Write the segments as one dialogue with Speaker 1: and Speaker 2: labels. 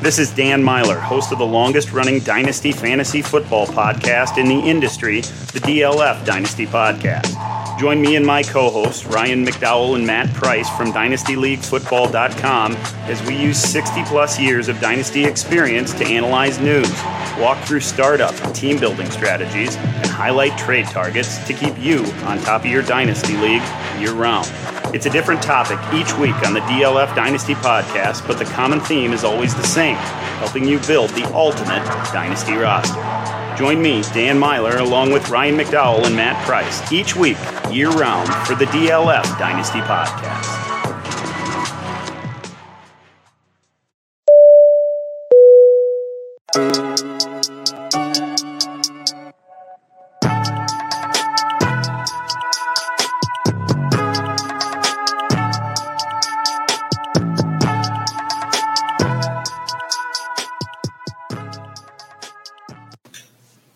Speaker 1: This is Dan Meylor, host of the longest running Dynasty Fantasy Football podcast in the industry, the DLF Dynasty Podcast. Join me and my co hosts, Ryan McDowell and Matt Price from DynastyLeagueFootball.com, as we use 60 plus years of Dynasty experience to analyze news, walk through startup and team building strategies, and highlight trade targets to keep you on top of your Dynasty League year round. It's a different topic each week on the DLF Dynasty podcast, but the common theme is always the same helping you build the ultimate Dynasty roster. Join me, Dan Meylor, along with Ryan McDowell and Matt Price, each week, year round, for the DLF Dynasty podcast.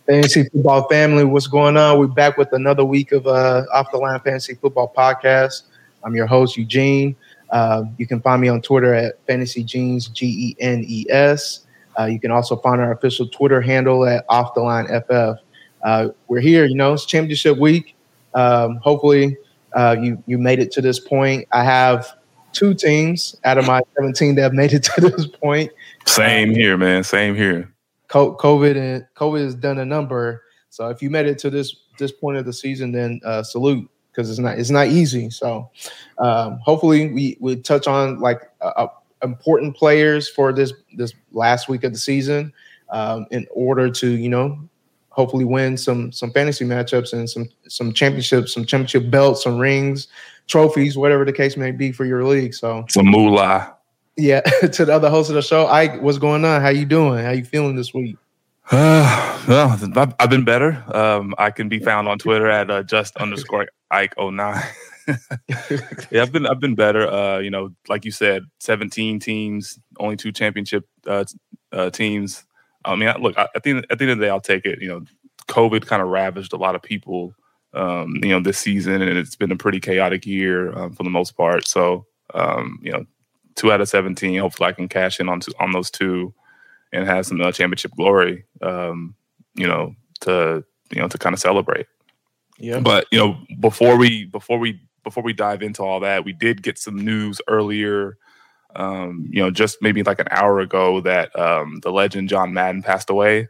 Speaker 2: Fantasy football family, what's going on? We're back with another week of uh, Off the Line Fantasy Football Podcast. I'm your host, Eugene. Uh, you can find me on Twitter at Fantasy Genes, G E N E S. Uh, you can also find our official Twitter handle at Off the Line FF. Uh, we're here, you know, it's championship week. Um, hopefully, uh, you you made it to this point. I have two teams out of my 17 that have made it to this point.
Speaker 3: Same here, man. Same here.
Speaker 2: COVID and COVID has done a number. So if you made it to this this point of the season, then uh, salute because it's not it's not easy. So um, hopefully we we touch on like uh, important players for this this last week of the season um, in order to you know hopefully win some some fantasy matchups and some some championships, some championship belts, some rings, trophies, whatever the case may be for your league. So
Speaker 3: some moolah.
Speaker 2: Yeah, to the other host of the show, Ike, what's going on? How you doing? How you feeling this week?
Speaker 3: Uh, well, I've been better. Um, I can be found on Twitter at uh, just underscore Ike 09. yeah, I've been I've been better. Uh, you know, like you said, 17 teams, only two championship uh, uh, teams. I mean, look, at the end, at the end of the day, I'll take it. You know, COVID kind of ravaged a lot of people. Um, you know, this season, and it's been a pretty chaotic year um, for the most part. So, um, you know, two out of 17. Hopefully, I can cash in on two, on those two and have some uh, championship glory. Um, you know, to you know to kind of celebrate. Yeah. But you know, before we before we before we dive into all that, we did get some news earlier. Um, you know, just maybe like an hour ago that um, the legend John Madden passed away.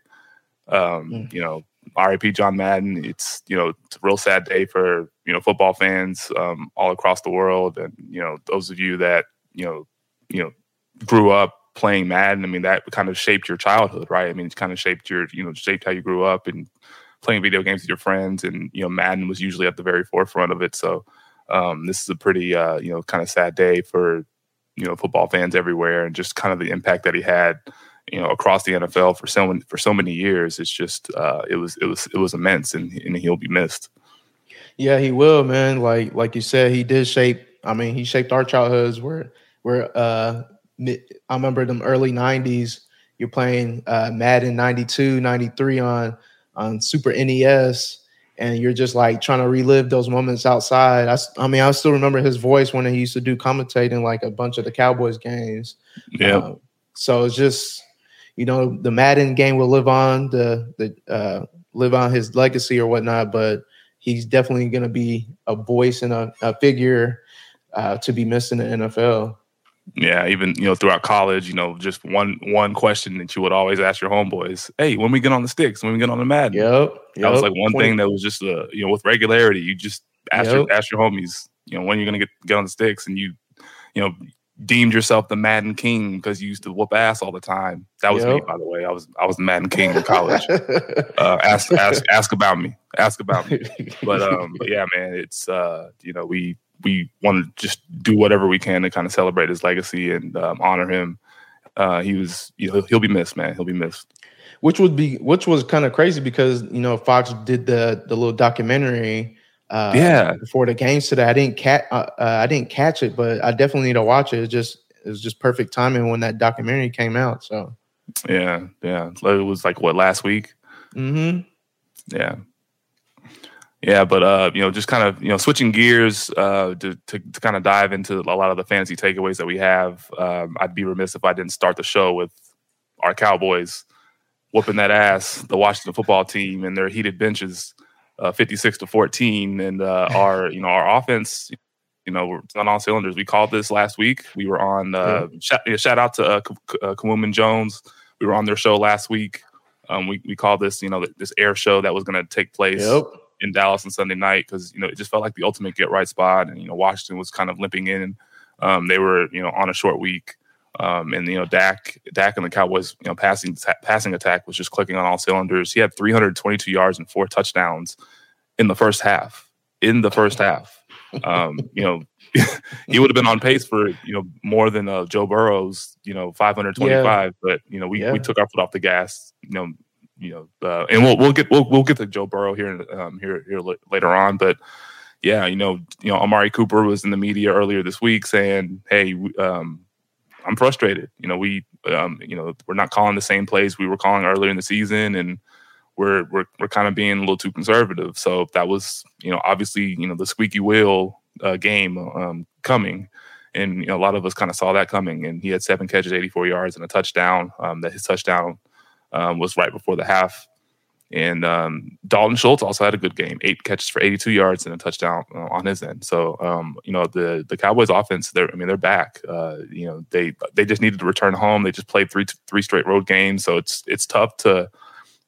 Speaker 3: Um, mm. You know, RIP John Madden. It's you know it's a real sad day for you know football fans um, all across the world, and you know those of you that you know you know grew up playing Madden. I mean that kind of shaped your childhood, right? I mean it's kind of shaped your you know shaped how you grew up and playing video games with your friends, and you know Madden was usually at the very forefront of it. So um, this is a pretty uh, you know kind of sad day for you know football fans everywhere, and just kind of the impact that he had you know across the NFL for so many, for so many years. It's just uh, it was it was it was immense, and, and he'll be missed.
Speaker 2: Yeah, he will, man. Like like you said, he did shape. I mean, he shaped our childhoods. Where where uh, I remember them early '90s. You're playing uh, Madden '92, '93 on on Super NES, and you're just like trying to relive those moments outside. I, I mean, I still remember his voice when he used to do commentating like a bunch of the Cowboys games.
Speaker 3: Yeah. Uh,
Speaker 2: so it's just, you know, the Madden game will live on, the the uh, live on his legacy or whatnot, but he's definitely going to be a voice and a, a figure uh, to be missed in the NFL.
Speaker 3: Yeah, even you know throughout college, you know, just one one question that you would always ask your homeboys: "Hey, when we get on the sticks, when we get on the Madden."
Speaker 2: Yep, yep.
Speaker 3: That was like one 20. thing that was just uh, you know with regularity. You just ask yep. your ask your homies, you know, when you're gonna get get on the sticks, and you you know deemed yourself the Madden King because you used to whoop ass all the time. That was yep. me, by the way. I was I was the Madden King in college. uh, ask ask ask about me. Ask about me. But um, but yeah, man, it's uh, you know, we we want to just do whatever we can to kind of celebrate his legacy and um, honor him. Uh, he was you know, he'll be missed, man. He'll be missed.
Speaker 2: Which would be which was kind of crazy because you know Fox did the the little documentary uh,
Speaker 3: yeah.
Speaker 2: Before the games today, I didn't catch. Uh, uh, I didn't catch it, but I definitely need to watch it. It just it was just perfect timing when that documentary came out. So.
Speaker 3: Yeah, yeah. It was like what last week.
Speaker 2: Hmm.
Speaker 3: Yeah. Yeah, but uh, you know, just kind of you know, switching gears uh, to, to, to kind of dive into a lot of the fancy takeaways that we have. Um, I'd be remiss if I didn't start the show with our Cowboys whooping that ass, the Washington football team, and their heated benches uh, 56 to 14 and uh, our you know our offense you know we're not on cylinders we called this last week we were on uh, yeah. shout, yeah, shout, out to uh, uh Jones we were on their show last week um, we, we called this you know this air show that was going to take place
Speaker 2: yep.
Speaker 3: In Dallas on Sunday night because you know it just felt like the ultimate get right spot and you know Washington was kind of limping in um, they were you know on a short week um, and you know, Dak, Dak and the Cowboys, you know, passing passing attack was just clicking on all cylinders. He had 322 yards and four touchdowns in the first half. In the first half, um, you know, he would have been on pace for you know more than uh, Joe Burrow's you know 525. Yeah. But you know, we, yeah. we took our foot off the gas. You know, you know, uh, and we'll we'll get we'll we'll get to Joe Burrow here um, here here later on, but yeah, you know, you know, Amari Cooper was in the media earlier this week saying, "Hey, um, I'm frustrated. You know, we um, you know we're not calling the same plays we were calling earlier in the season, and we're we're we're kind of being a little too conservative. So that was you know obviously you know the squeaky wheel uh, game um, coming, and you know a lot of us kind of saw that coming. And he had seven catches, 84 yards, and a touchdown. Um, that his touchdown um, was right before the half. And um, Dalton Schultz also had a good game, eight catches for 82 yards and a touchdown uh, on his end. So, um, you know, the the Cowboys offense, they're I mean, they're back. Uh, you know, they they just needed to return home. They just played three three straight road games, so it's it's tough to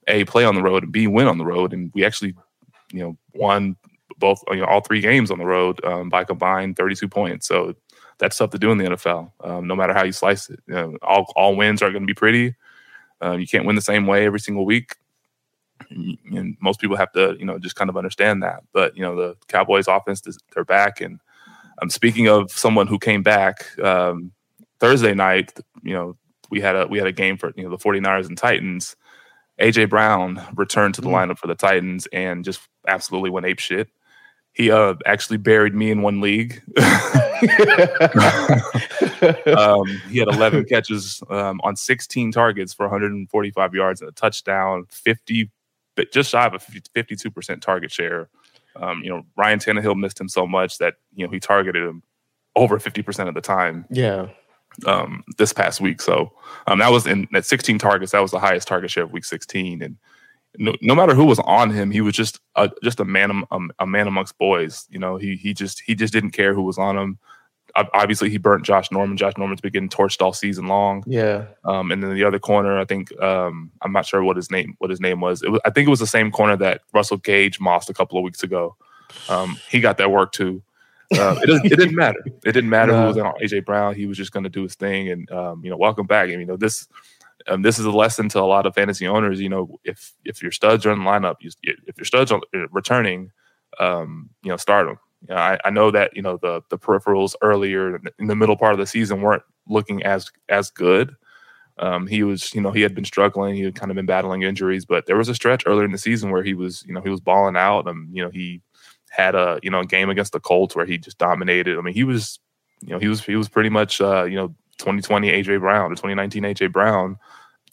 Speaker 3: a play on the road and b win on the road. And we actually, you know, won both you know all three games on the road um, by combined 32 points. So that's tough to do in the NFL, um, no matter how you slice it. You know, all all wins aren't going to be pretty. Uh, you can't win the same way every single week. And most people have to you know just kind of understand that. But you know the cowboys offense they're back. And i'm um, speaking of someone who came back um, thursday night you know we had a we had a game for you know the 49ers and titans. Aj brown returned to the mm-hmm. lineup for the titans and just absolutely went ape shit he uh, actually buried me in one league. um, he had 11 catches um, on 16 targets for 145 yards and a touchdown, 50 but just shy of a 52% target share. Um, you know, Ryan Tannehill missed him so much that, you know, he targeted him over 50% of the time.
Speaker 2: Yeah.
Speaker 3: Um, this past week. So um, that was in at 16 targets. That was the highest target share of week 16. And no, no matter who was on him, he was just a, just a man, a, a man amongst boys. You know, he, he just, he just didn't care who was on him obviously he burnt Josh Norman. Josh Norman's been getting torched all season long.
Speaker 2: Yeah.
Speaker 3: Um, and then the other corner, I think um, I'm not sure what his name what his name was. was. I think it was the same corner that Russell Gage mossed a couple of weeks ago. Um, he got that work too. Uh, it, it, didn't matter. It didn't matter no. who was on AJ Brown. He was just going to do his thing. And um, you know, welcome back. And you know, this um, this is a lesson to a lot of fantasy owners. You know, if if your studs are in the lineup, you, if your studs are returning, um, you know, start them. You know, I, I, know that you know the the peripherals earlier in the middle part of the season weren't looking as as good. Um, he was, you know, he had been struggling. He had kind of been battling injuries, but there was a stretch earlier in the season where he was, you know, he was balling out. And you know, he had a, you know, a game against the Colts where he just dominated. I mean, he was, you know, he was he was pretty much, uh, you know, 2020 AJ Brown or 2019 AJ Brown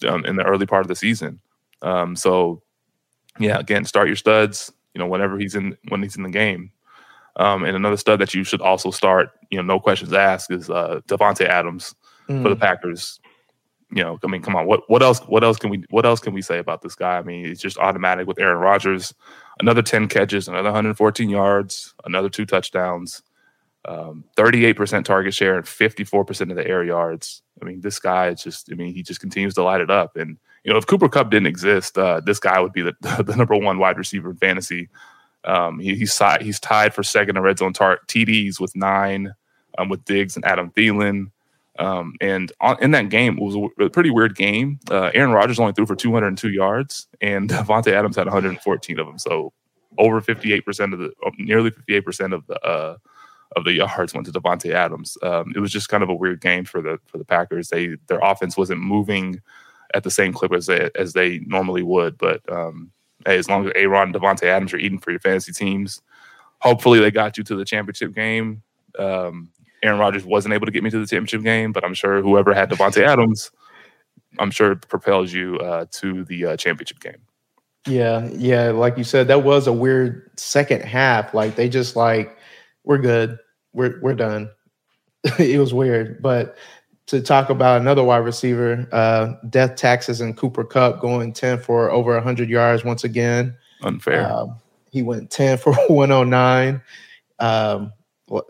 Speaker 3: um, in the early part of the season. Um, so, yeah, again, start your studs. You know, whenever he's in when he's in the game. Um, and another stud that you should also start, you know, no questions asked, is uh, Davante Adams mm. for the mm. Packers. You know, I mean, come on, what what else? What else can we? What else can we say about this guy? I mean, it's just automatic with Aaron Rodgers. Another ten catches, another 114 yards, another two touchdowns. Um, 38% target share and 54% of the air yards. I mean, this guy is just, I mean, he just continues to light it up. And, you know, if Cooper Kupp didn't exist, uh, this guy would be the, the number one wide receiver in fantasy. Um, he, he's, he's tied for second in red zone tar- TDs with nine, um, with Diggs and Adam Thielen. Um, and on, in that game, it was a, pretty weird game. Uh, Aaron Rodgers only threw for 202 yards, and Davante Adams had 114 of them. So over 58% of the, nearly 58% of the, uh, of the yards went to Davante Adams. Um, it was just kind of a weird game for the for the Packers. They their offense wasn't moving at the same clip as they as they normally would. But um, hey, as long as Aaron and Davante Adams are eating for your fantasy teams, hopefully they got you to the championship game. Um, Aaron Rodgers wasn't able to get me to the championship game, but I'm sure whoever had Davante Adams, I'm sure it propels you uh, to the uh, championship game.
Speaker 2: Yeah, yeah, like you said, that was a weird second half. Like they just like we're good we're we're done. it was weird, but to talk about another wide receiver, uh, death taxes and Cooper Kupp going 10 for over 100 yards once again.
Speaker 3: Unfair. Um,
Speaker 2: he went 10 for 109 um,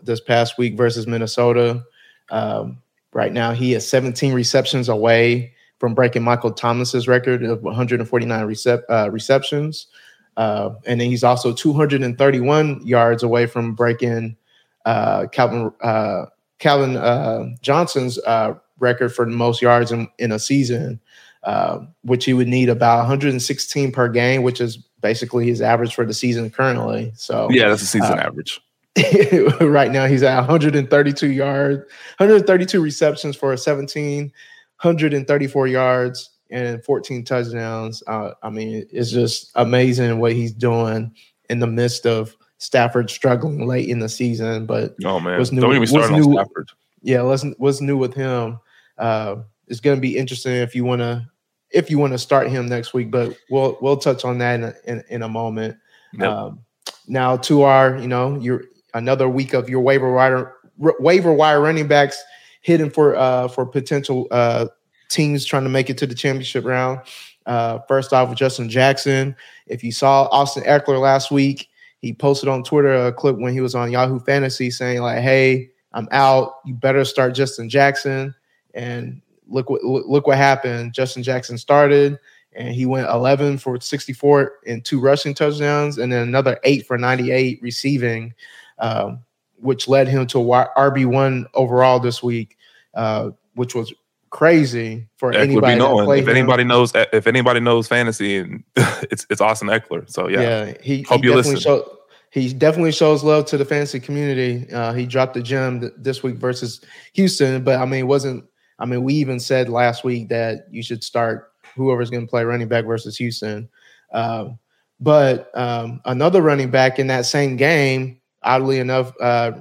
Speaker 2: this past week versus Minnesota. Um, right now, he is 17 receptions away from breaking Michael Thomas's record of 149 recep- uh, receptions. Uh, and then he's also 231 yards away from breaking uh, Calvin uh, Calvin uh, Johnson's uh, record for the most yards in, in a season, uh, which he would need about 116 per game, which is basically his average for the season currently. So
Speaker 3: yeah, that's a season average.
Speaker 2: right now, he's at 132 yards, 132 receptions for a 17, 134 yards and 14 touchdowns. Uh, I mean, it's just amazing what he's doing in the midst of Stafford struggling late in the season, but
Speaker 3: oh man, was new, don't even start on Stafford.
Speaker 2: Yeah, what's what's new with him? Uh, it's going to be interesting if you want to if you want to start him next week, but we'll we'll touch on that in a, in, in a moment. Yep. Um, now to our you know your another week of your waiver wire waiver wire running backs hidden for uh, for potential uh, teams trying to make it to the championship round. Uh, first off, with Justin Jackson. If you saw Austin Ekeler last week, he posted on Twitter a clip when he was on Yahoo Fantasy saying like, "Hey, I'm out. You better start Justin Jackson." And look what look what happened. Justin Jackson started and he went 11 for 64 and two rushing touchdowns, and then another eight for 98 receiving, um, which led him to RB one overall this week, uh, which was crazy for Ekeler anybody.
Speaker 3: knowing. If him. anybody knows, if anybody knows fantasy, and it's it's Austin Ekeler. So yeah,
Speaker 2: yeah, he, hope he you listen. Show, he definitely shows love to the fantasy community. Uh, he dropped the gem th- this week versus Houston, but I mean, it wasn't. I mean, we even said last week that you should start whoever's going to play running back versus Houston. Um, but um, another running back in that same game, oddly enough, uh,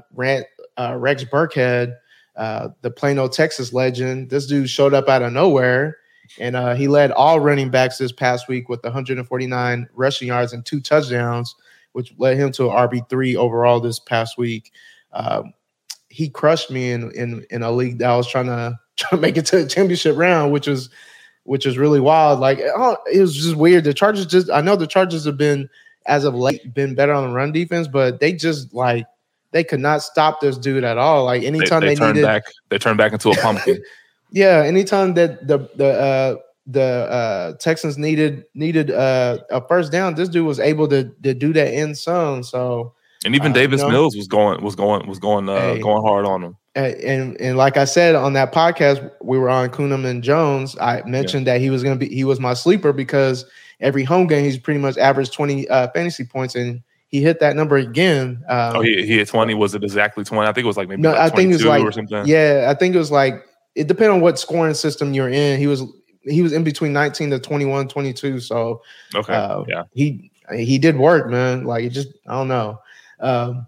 Speaker 2: uh, Rex Burkhead uh, the Plano, Texas legend. This dude showed up out of nowhere, and uh, he led all running backs this past week with 149 rushing yards and two touchdowns, which led him to an RB three overall this past week. Um, he crushed me in, in in a league that I was trying to try to make it to the championship round, which was which is really wild. Like oh, it was just weird. The Chargers just I know the Chargers have been as of late been better on the run defense, but they just like they could not stop this dude at all. Like anytime they, they, they needed,
Speaker 3: back, they turned back into a pumpkin.
Speaker 2: yeah, anytime that the the uh, the uh, Texans needed needed uh, a first down, this dude was able to to do that in some. So
Speaker 3: and even uh, Davis you know, Mills was going was going was going uh, hey, going hard on him.
Speaker 2: And and like I said on that podcast, we were on Coonum and Jones. I mentioned yeah. that he was going to be he was my sleeper because every home game he's pretty much averaged twenty uh, fantasy points and he hit that number again.
Speaker 3: Um, oh, he, he hit 20. Was it exactly 20? I think it was like maybe no, like I think it was like, or something.
Speaker 2: Yeah, I think it was like it depended on what scoring system you're in. He was he was in between 19 to 21, 22. So
Speaker 3: okay, uh, yeah,
Speaker 2: he he did work, man. Like it just I don't know. Um,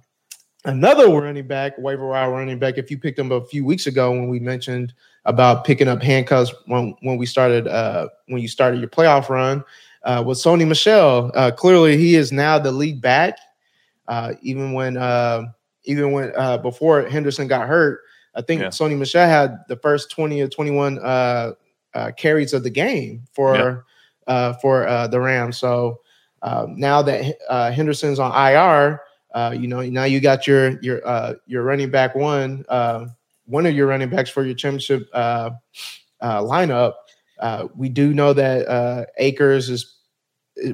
Speaker 2: another running back, waiver wire running back. If you picked him a few weeks ago when we mentioned about picking up handcuffs when when we started uh, when you started your playoff run, uh, with Sony Michel. Uh, clearly, he is now the lead back. Uh, even when uh, even when uh, before Henderson got hurt, I think yeah. Sony Michel had the first twenty or twenty one uh, carries of the game for yeah. for the Rams. So now that Henderson's on IR, Uh, you know, now you got your your uh, your running back one, uh, one of your running backs for your championship uh, uh, lineup. Uh, we do know that uh, Akers is.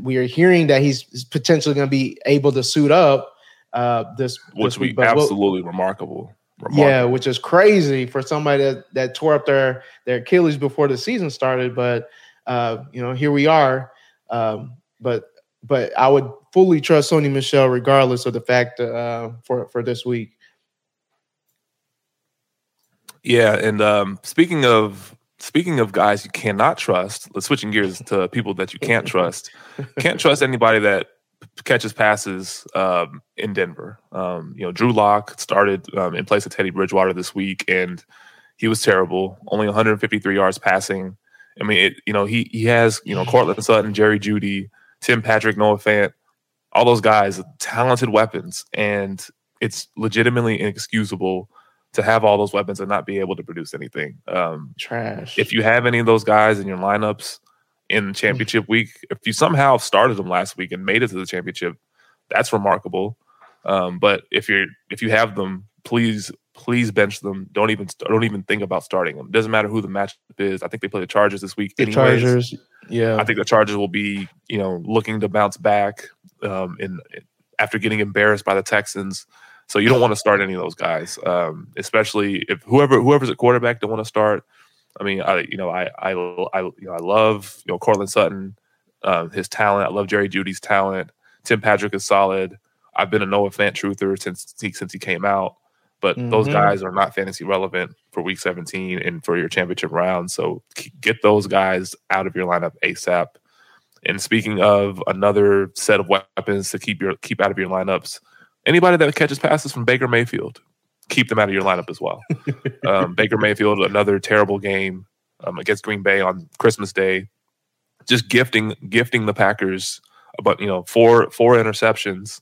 Speaker 2: We are hearing that he's potentially going to be able to suit up uh, this,
Speaker 3: which
Speaker 2: this week.
Speaker 3: be
Speaker 2: but we'll-
Speaker 3: absolutely remarkable. remarkable.
Speaker 2: yeah, which is crazy for somebody that, that tore up their their Achilles before the season started. But uh, you know, here we are. Um, but but I would fully trust Sony Michel regardless of the fact uh, for for this week.
Speaker 3: Yeah, and um, speaking of speaking of guys you cannot trust, let's switching gears to people that you can't trust. Can't trust anybody that catches passes um, in Denver. Um, you know, Drew Lock started um, in place of Teddy Bridgewater this week, and he was terrible. Only 153 yards passing. I mean, it, you know, he he has you know Courtland Sutton, Jerry Jeudy, Tim Patrick, Noah Fant, all those guys, talented weapons, and it's legitimately inexcusable to have all those weapons and not be able to produce anything. Um,
Speaker 2: Trash.
Speaker 3: if you have any of those guys in your lineups in championship week, if you somehow started them last week and made it to the championship, that's remarkable. Um, but if you're if you have them, please please bench them. Don't even don't even think about starting them. Doesn't matter who the matchup is. I think they play the Chargers this week.
Speaker 2: the
Speaker 3: anyways.
Speaker 2: Chargers, yeah,
Speaker 3: I think the Chargers will be, you know, looking to bounce back um, in after getting embarrassed by the Texans. So you don't want to start any of those guys, um, especially if whoever whoever's at quarterback don't want to start. I mean, I you know I I I you know I love you know Courtland Sutton, um, his talent. I love Jerry Jeudy's talent. Tim Patrick is solid. I've been a Noah Fant truther since he since he came out, but those
Speaker 2: Mhm.
Speaker 3: guys are not fantasy relevant for Week 17 and for your championship round. So get those guys out of your lineup ASAP. And speaking of another set of weapons to keep your keep out of your lineups, anybody that catches passes from Baker Mayfield, keep them out of your lineup as well. um, Baker Mayfield, another terrible game um, against Green Bay on Christmas Day, just gifting gifting the Packers about you know four four interceptions.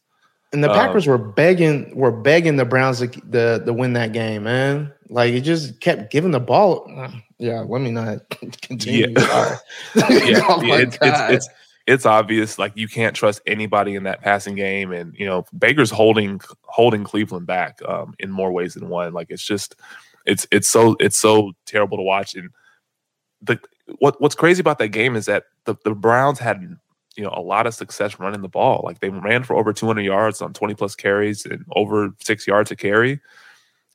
Speaker 2: and the
Speaker 3: um,
Speaker 2: Packers were begging were begging the Browns to the to win that game, man. Like it just kept giving the ball. uh, Yeah, let me not continue.
Speaker 3: Yeah. Yeah,
Speaker 2: Oh
Speaker 3: yeah, it's, it's it's it's obvious like you can't trust anybody in that passing game and you know Baker's holding holding Cleveland back um, in more ways than one. Like it's just it's it's so it's so terrible to watch. And the what what's crazy about that game is that the, the Browns had you know a lot of success running the ball. Like they ran for over 200 yards on 20 plus carries and over 6 yards a carry.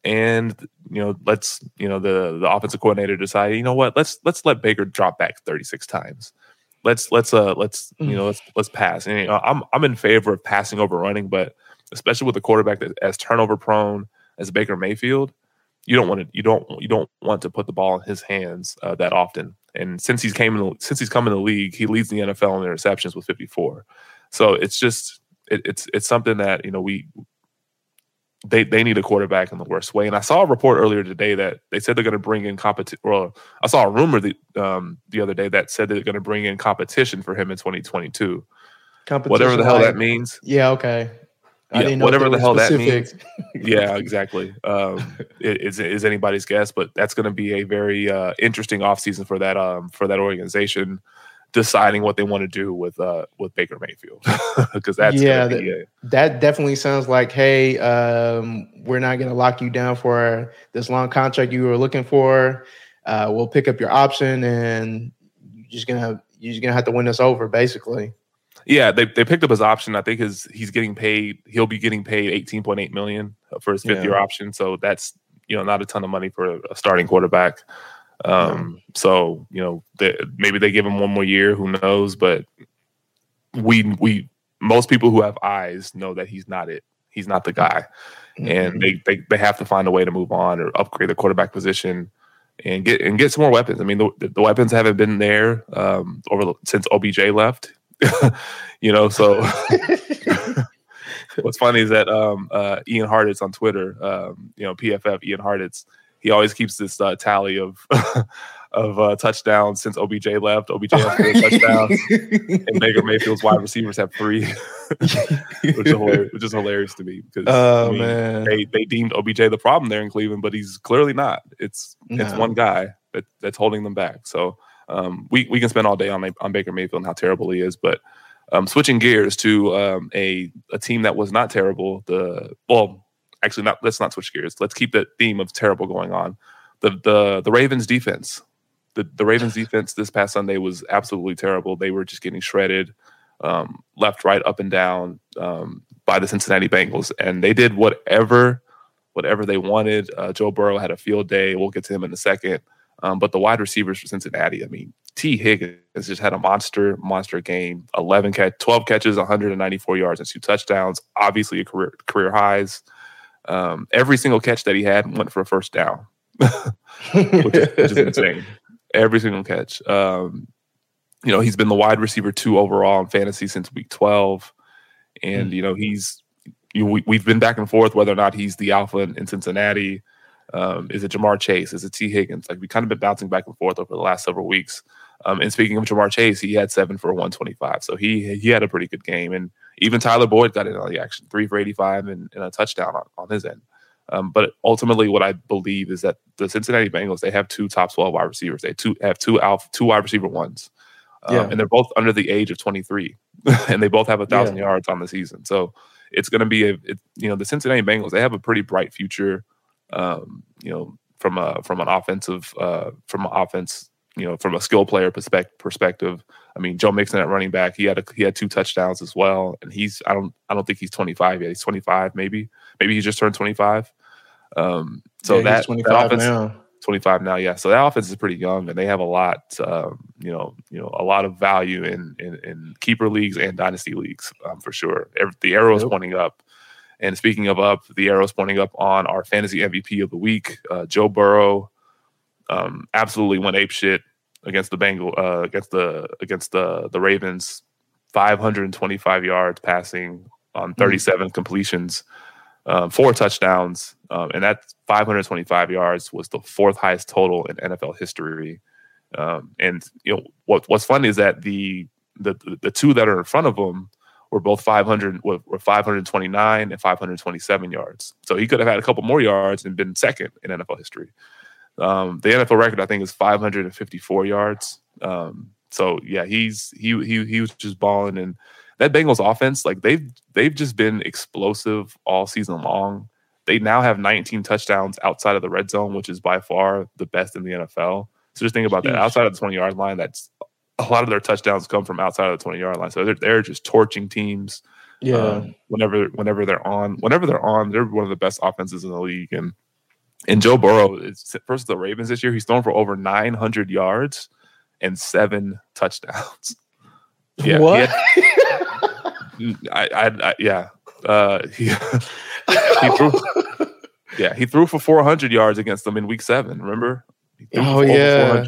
Speaker 3: And you know let's you know the the offensive coordinator decided you know what? Let's let's let Baker drop back 36 times let's let's uh let's you know let's let's pass. And you know, I'm I'm in favor of passing over running but especially with a quarterback that as turnover prone as Baker Mayfield you don't want to you don't you don't want to put the ball in his hands uh, that often. And since he's came in the, since he's come in the league he leads the NFL in interceptions with 54 so it's just it, it's it's something that you know we they they need a quarterback in the worst way. And I saw a report earlier today that they said they're going to bring in competition. Well, I saw a rumor the um, the other day that said they're going to bring in competition for him in 2022. Whatever the hell that means.
Speaker 2: Yeah, okay. I
Speaker 3: Yeah,
Speaker 2: didn't
Speaker 3: whatever the hell
Speaker 2: were
Speaker 3: that
Speaker 2: specific.
Speaker 3: Yeah, exactly. Um, it is is anybody's guess, but that's going to be a very uh, interesting offseason for that um, for that organization deciding what they want to do with uh, with Baker Mayfield because that's
Speaker 2: Yeah,
Speaker 3: be a,
Speaker 2: that definitely sounds like, hey, um, we're not going to lock you down for this long contract you were looking for. Uh, we'll pick up your option, and you're just gonna you're just gonna have to win us over, basically.
Speaker 3: Yeah, they, they picked up his option. I think his he's getting paid. He'll be getting paid eighteen point eight million for his fifth
Speaker 2: Yeah.
Speaker 3: year option. So that's you know not a ton of money for a starting quarterback. Um, so you know they, maybe they give him one more year. Who knows? But we we most people who have eyes know that he's not it. He's not the guy,
Speaker 2: Mm-hmm.
Speaker 3: and they, they they have to find a way to move on or upgrade the quarterback position. And get and get some more weapons. I mean, the, the weapons haven't been there um, over since OBJ left. you know, so what's funny is that um, uh, Ian Hartitz on Twitter, um, you know, PFF Ian Hartitz, he always keeps this uh, tally of of uh, touchdowns since OBJ left. OBJ has four touchdowns, and Baker Mayfield's wide receivers have three, which, is hilarious, which is hilarious to me because
Speaker 2: Oh
Speaker 3: I mean,
Speaker 2: man,
Speaker 3: they they deemed OBJ the problem there in Cleveland, but he's clearly not. It's it's one guy that that's holding them back. So um, we we can spend all day on on Baker Mayfield and how terrible he is, but Um, switching gears to um, a a team that was not terrible. The well, actually, not. Let's not switch gears. Let's keep the theme of terrible going on. The the the Ravens defense. The the Ravens defense this past Sunday was absolutely terrible. They were just getting shredded, um, left, right, up and down um, by the Cincinnati Bengals, and they did whatever whatever they wanted. Uh, Joe Burrow had a field day. We'll get to him in a second. Um, but the wide receivers for Cincinnati, I mean, Tee Higgins just had a monster, monster game. 11 catch, 12 catches, 194 yards, and two touchdowns. Obviously, a career career highs. Um, every single catch that he had went for a first down, which, is, which, is, insane. Every single catch. Um, you know, he's been the wide receiver two overall in fantasy since week 12. And, mm. you know, he's, you, we, we've been back and forth whether or not he's the alpha in, in Cincinnati. Um, is it Ja'Marr Chase? Is it Tee Higgins? Like we kind of been bouncing back and forth over the last several weeks. Um, and speaking of Ja'Marr Chase, he had seven for 125, so he he had a pretty good game. And even Tyler Boyd got in on the action, three for 85 and, and a touchdown on, on his end. Um, but ultimately, what I believe is that the Cincinnati Bengals they have two top 12 wide receivers. They two have two alpha, two wide receiver ones, um, yeah. and they're both under the age of 23, and they both have a thousand yeah. yards on the season. So it's going to be a it, you know the Cincinnati Bengals they have a pretty bright future um, you know, from a from an offensive uh, from an offense, you know, from a skill player perspective. Perspective, I mean, Joe Mixon at running back, he had a, he had two touchdowns as well, and he's I don't I don't think he's 25 yet. He's 25 maybe, maybe he just turned 25. Um, so yeah, that, 25 that offense, now. 25 now, yeah. So that offense is pretty young, and they have a lot, um, you know, you know, a lot of value in in, in keeper leagues and dynasty leagues um, for sure. Every, the arrow is yep. pointing up. And speaking of up, the arrow is pointing up on our fantasy MVP of the week, uh, Joe Burrow. Um, absolutely went ape shit against the Bengal uh, against the against the the Ravens. 525 yards passing on mm-hmm. 37 mm-hmm. completions, um, four touchdowns, um, and that 525 yards was the fourth highest total in NFL history. Um, and you know what? What's funny is that the the the two that are in front of him were both 500 were, 529 and 527 yards. So he could have had a couple more yards and been second in NFL history. Um, the NFL record I think is 554 yards. Um, so yeah, he's he he he was just balling and that Bengals offense like they've they've just been explosive all season long. They now have 19 touchdowns outside of the red zone, which is by far the best in the NFL. So just think about that. Outside of the 20 yard line, that's a lot of their touchdowns come from outside of the 20 yard line. So they're, they're just torching teams.
Speaker 2: Yeah. Um,
Speaker 3: whenever whenever they're on, whenever they're on, they're one of the best offenses in the league. And and Joe Burrow is versus the Ravens this year. He's thrown for over 900 yards and seven touchdowns.
Speaker 2: Yeah, what? Had,
Speaker 3: I, I, I, yeah. Uh, he, he threw. Yeah, he threw for 400 yards against them in Week Seven. Remember?
Speaker 2: Oh yeah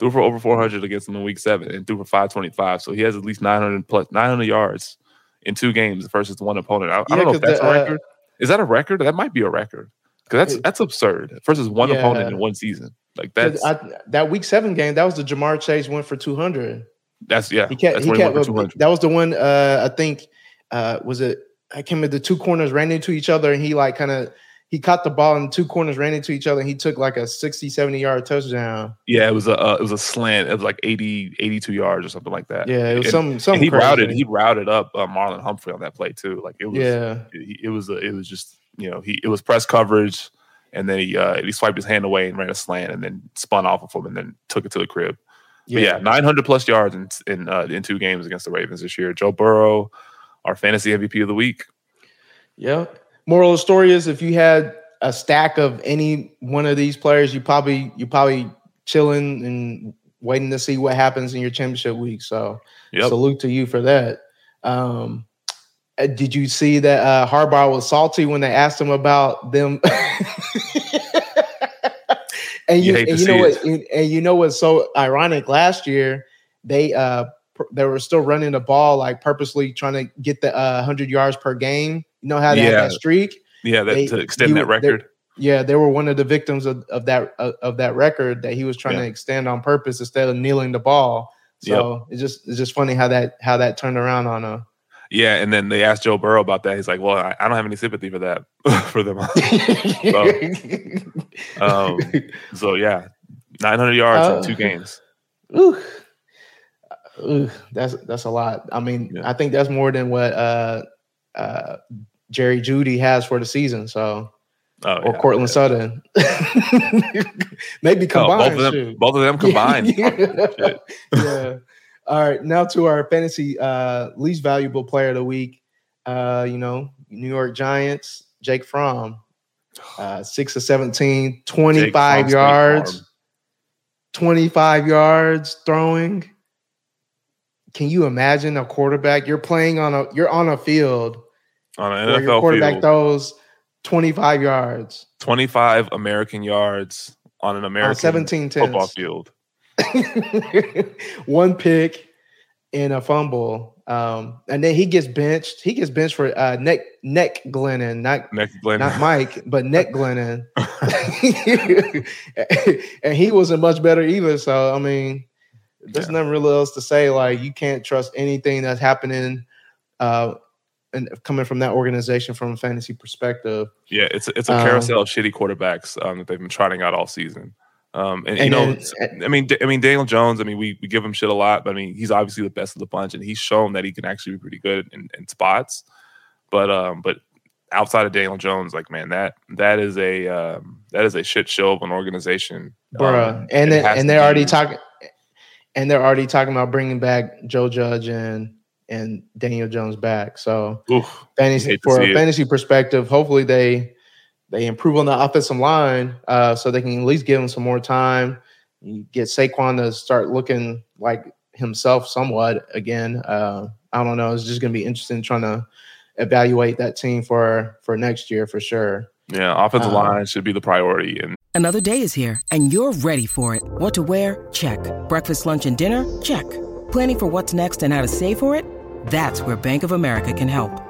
Speaker 3: threw for over 400 against them in week seven and threw for 525. So he has at least 900 plus 900 yards in two games versus one opponent. I, yeah, I don't know if that's the, a record. Uh, Is that a record? That might be a record because that's that's absurd versus one yeah. opponent in one season. Like that's
Speaker 2: I, that week seven game. That was the Ja'Marr Chase went for 200.
Speaker 3: That's yeah.
Speaker 2: He kept, he kept, that was the one. Uh, I think uh, was it. I came in the two corners ran into each other and he like kind of he caught the ball and two corners ran into each other and he took like a 60 70 yard touchdown
Speaker 3: yeah it was a uh, it was a slant it was like 80 82 yards or something like that
Speaker 2: yeah it was and, some some
Speaker 3: he routed he routed up uh, marlon humphrey on that play too like it was
Speaker 2: yeah
Speaker 3: it, it was a, it was just you know he it was press coverage and then he uh he swiped his hand away and ran a slant and then spun off of him and then took it to the crib yeah, yeah 900 plus yards in in, uh, in two games against the ravens this year joe burrow our fantasy mvp of the week
Speaker 2: yeah Moral of the story is if you had a stack of any one of these players, you probably you probably chilling and waiting to see what happens in your championship week. So yep. salute to you for that. Um, did you see that uh, Harbaugh was salty when they asked him about them? and you, you and you know what? And, and you know what's so ironic? Last year they uh they were still running the ball like purposely trying to get the uh, 100 yards per game. You know how they yeah. that streak?
Speaker 3: Yeah, that, they, to extend that record.
Speaker 2: Yeah, they were one of the victims of, of that uh, of that record that he was trying yeah. to extend on purpose instead of kneeling the ball. So yep. it's just it's just funny how that how that turned around on a.
Speaker 3: Yeah, and then they asked Joe Burrow about that. He's like, "Well, I, I don't have any sympathy for that for them." so, um, so yeah, 900 yards uh, in two games.
Speaker 2: Ooh. Ugh, that's that's a lot. I mean, yeah. I think that's more than what uh, uh, Jerry Jeudy has for the season. So, oh, or yeah, Courtland yeah. Sutton, maybe combined.
Speaker 3: Oh, both, of them, both of them combined.
Speaker 2: yeah. All right, now to our fantasy uh, least valuable player of the week. Uh, you know, New York Giants, Jake Fromm, uh, six of 17, 25 yards, 25 yards throwing. Can you imagine a quarterback? You're playing on a you're on a field
Speaker 3: on an NFL
Speaker 2: your quarterback
Speaker 3: field.
Speaker 2: throws 25 yards.
Speaker 3: 25 American yards on an American on 17 football field.
Speaker 2: One pick and a fumble. Um, and then he gets benched. He gets benched for uh, neck neck Glennon, not
Speaker 3: neck Glennon.
Speaker 2: not Mike, but neck Glennon. and he wasn't much better either. So I mean, there's yeah. nothing really else to say. Like you can't trust anything that's happening, uh, and coming from that organization from a fantasy perspective.
Speaker 3: Yeah, it's a, it's a carousel um, of shitty quarterbacks um, that they've been trotting out all season. Um, and, and, you know, then, I mean, I mean, Daniel Jones. I mean, we, we give him shit a lot, but I mean, he's obviously the best of the bunch, and he's shown that he can actually be pretty good in, in spots. But um, but outside of Daniel Jones, like man, that that is a um, that is a shit show of an organization,
Speaker 2: bruh. Um, and and they're already talking, and they're already talking about bringing back Joe Judge and and Daniel Jones back. So Oof, fantasy for a fantasy it. perspective, hopefully they they improve on the offensive line uh, so they can at least give him some more time. You get Saquon to start looking like himself somewhat again. Uh, I don't know. It's just going to be interesting trying to evaluate that team for for next year for sure.
Speaker 3: Yeah, offensive um, line should be the priority. And
Speaker 4: another day is here, and you're ready for it. What to wear? Check. Breakfast, lunch, and dinner? Check. Planning for what's next and how to save for it? That's where Bank of America can help.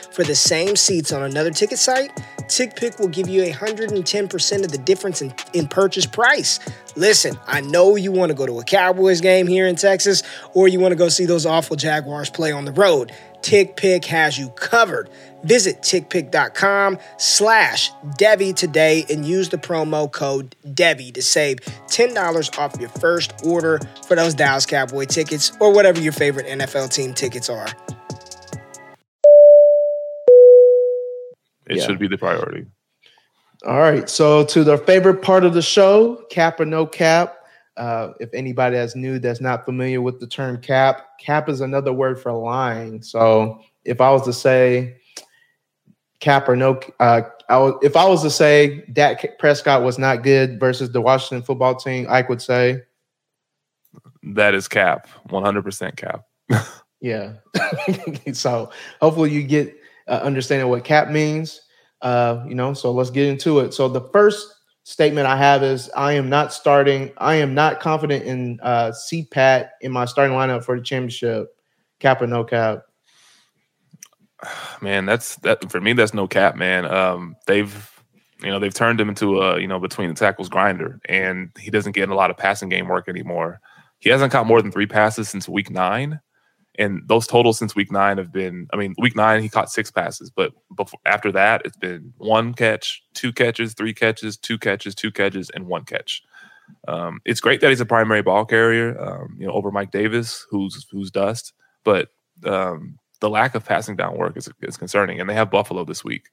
Speaker 5: for the same seats on another ticket site, TickPick will give you 110% of the difference in, in purchase price. Listen, I know you want to go to a Cowboys game here in Texas, or you want to go see those awful Jaguars play on the road. TickPick has you covered. Visit tickpick.com slash Devy today and use the promo code Devy to save $10 off your first order for those Dallas Cowboy tickets or whatever your favorite NFL team tickets are.
Speaker 3: It yeah. should be the priority.
Speaker 2: All right. So to the favorite part of the show, cap or no cap. Uh, if anybody that's new that's not familiar with the term cap, cap is another word for lying. So if I was to say cap or no, uh, I was, if I was to say Dak Prescott was not good versus the Washington football team, I would say
Speaker 3: that is cap, one hundred percent cap.
Speaker 2: yeah. so hopefully you get uh, understanding what cap means. Uh, you know, so let's get into it. So the first statement I have is I am not starting. I am not confident in uh, CPAT in my starting lineup for the championship. Cap or no cap?
Speaker 3: Man, that's that for me. That's no cap, man. Um, they've you know they've turned him into a you know between the tackles grinder, and he doesn't get a lot of passing game work anymore. He hasn't caught more than three passes since week nine. And those totals since week nine have been, I mean, week nine, he caught six passes, but before, after that, it's been one catch, two catches, three catches, two catches, two catches, and one catch. Um, it's great that he's a primary ball carrier, um, you know, over Mike Davis, who's who's dust, but um, the lack of passing down work is, is concerning. And they have Buffalo this week,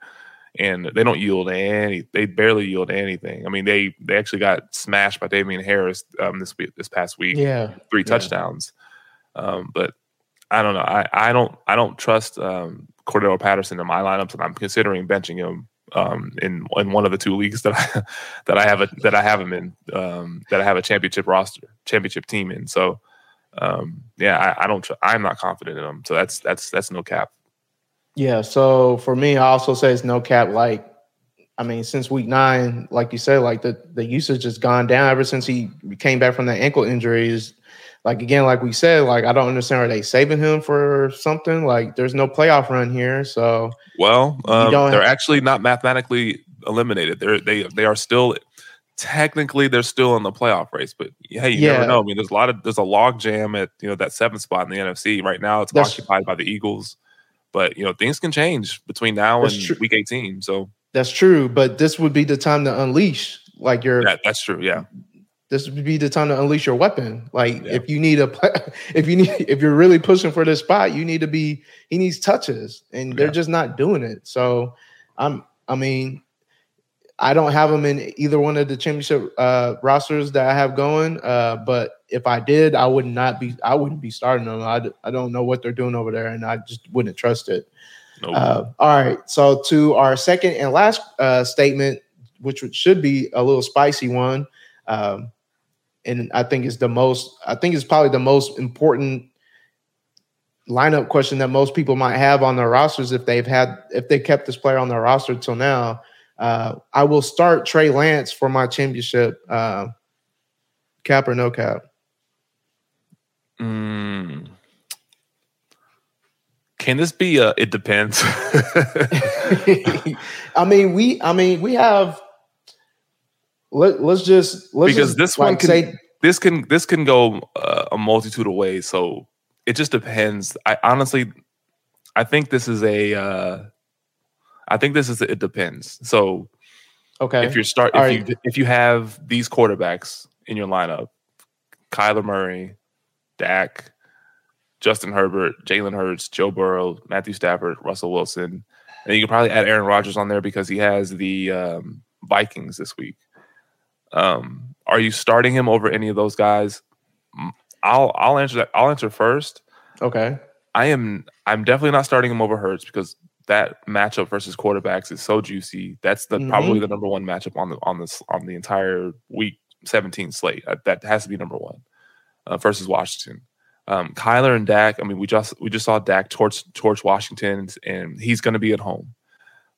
Speaker 3: and they don't yield any. They barely yield anything. I mean, they they actually got smashed by Damien Harris um, this week, this past week.
Speaker 2: Yeah,
Speaker 3: three
Speaker 2: yeah.
Speaker 3: touchdowns. Um, but I don't know. I, I don't I don't trust um, Cordarrelle Patterson in my lineups, and I'm considering benching him um, in in one of the two leagues that I that I have a that I have him in um, that I have a championship roster championship team in. So um, yeah, I, I don't tr- I'm not confident in him. So that's that's that's no cap.
Speaker 2: Yeah. So for me, I also say it's no cap. Like, I mean, since week nine, like you said, like the the usage has gone down ever since he came back from that ankle injury. Is like again, like we said, like I don't understand are they saving him for something? Like there's no playoff run here, so
Speaker 3: well, um, they're actually not mathematically eliminated. They're they they are still technically they're still in the playoff race, but hey, you yeah. never know. I mean, there's a lot of there's a log jam at you know that seventh spot in the NFC right now. It's that's, occupied by the Eagles, but you know things can change between now and true. week 18. So
Speaker 2: that's true, but this would be the time to unleash like your.
Speaker 3: Yeah, that's true. Yeah,
Speaker 2: this would be the time to unleash your weapon. Like yeah. if you need a, if you need, if you're really pushing for this spot, you need to be. He needs touches, and they're yeah. just not doing it. So, I'm. I mean, I don't have him in either one of the championship uh, rosters that I have going. Uh, but if I did, I would not be. I wouldn't be starting them. I, I don't know what they're doing over there, and I just wouldn't trust it. Nope. Uh, all right. So to our second and last uh, statement, which should be a little spicy one. Um, and I think it's the most. I think it's probably the most important lineup question that most people might have on their rosters if they've had if they kept this player on their roster till now. Uh, I will start Trey Lance for my championship. Uh, cap or no cap?
Speaker 3: Mm. Can this be a? It depends.
Speaker 2: I mean, we. I mean, we have let, us just let's
Speaker 3: because
Speaker 2: just,
Speaker 3: this like, one can say, this can this can go uh, a multitude of ways. So it just depends. I honestly, I think this is a. Uh, I think this is a, it depends. So
Speaker 2: okay,
Speaker 3: if you're start if you if you have these quarterbacks in your lineup, Kyler Murray, Dak, Justin Herbert, Jalen Hurts, Joe Burrow, Matthew Stafford, Russell Wilson, and you can probably add Aaron Rodgers on there because he has the um, Vikings this week. Um, are you starting him over any of those guys? I'll I'll answer that. I'll answer first.
Speaker 2: Okay.
Speaker 3: I am I'm definitely not starting him over Hurts because that matchup versus quarterbacks is so juicy. That's the mm-hmm. probably the number one matchup on the on this on the entire week 17 slate. Uh, that has to be number one uh, versus Washington. Um, Kyler and Dak. I mean, we just we just saw Dak torch torch Washington, and he's going to be at home.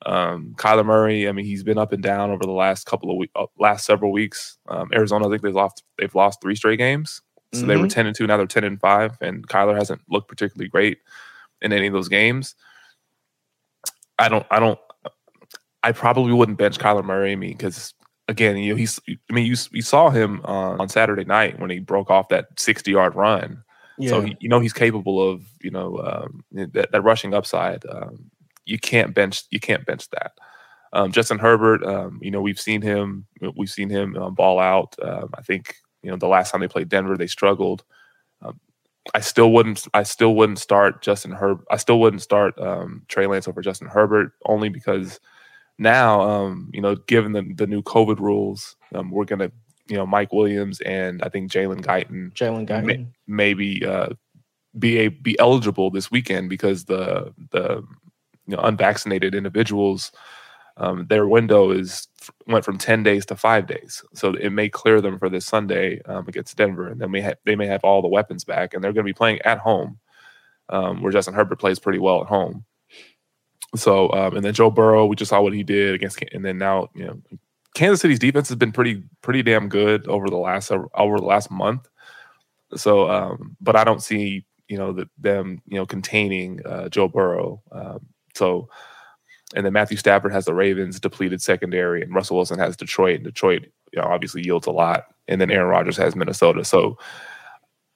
Speaker 3: Um, Kyler Murray, I mean, he's been up and down over the last couple of weeks, uh, last several weeks. Um, Arizona, I think they've lost they've lost three straight games. So mm-hmm. they were mm-hmm. ten and two, now they're ten and five, and Kyler hasn't looked particularly great in any of those games. I don't, I don't, I probably wouldn't bench Kyler Murray. I mean, because again, you know, he's, I mean, you you saw him uh, on Saturday night when he broke off that sixty yard run. Yeah. So he, you know he's capable of you know um, that, that rushing upside. Um, you can't bench you can't bench that. Um, Justin Herbert, um, you know, we've seen him we've seen him um, ball out. Um, I think you know the last time they played Denver, they struggled. Um, I still wouldn't I still wouldn't start Justin Herb. I still wouldn't start um, Trey Lance over Justin Herbert only because now you know given the the new COVID rules, we're gonna you know Mike Williams and I think Jalen Guyton,
Speaker 2: Jalen Guyton, may,
Speaker 3: maybe uh, be a be eligible this weekend because the the you know, unvaccinated individuals, um, their window is went from 10 days to five days. So it may clear them for this Sunday um, against Denver. And then we ha- they may have all the weapons back and they're going to be playing at home, um, where Justin Herbert plays pretty well at home. So, um, and then Joe Burrow, we just saw what he did against, and then now, you know, Kansas City's defense has been pretty, pretty damn good over the last, over the last month. So, um, but I don't see, you know, the, them, you know, containing uh, Joe Burrow. So, and then Matthew Stafford has the Ravens depleted secondary, and Russell Wilson has Detroit. And Detroit, you know, obviously yields a lot. And then Aaron Rodgers has Minnesota. So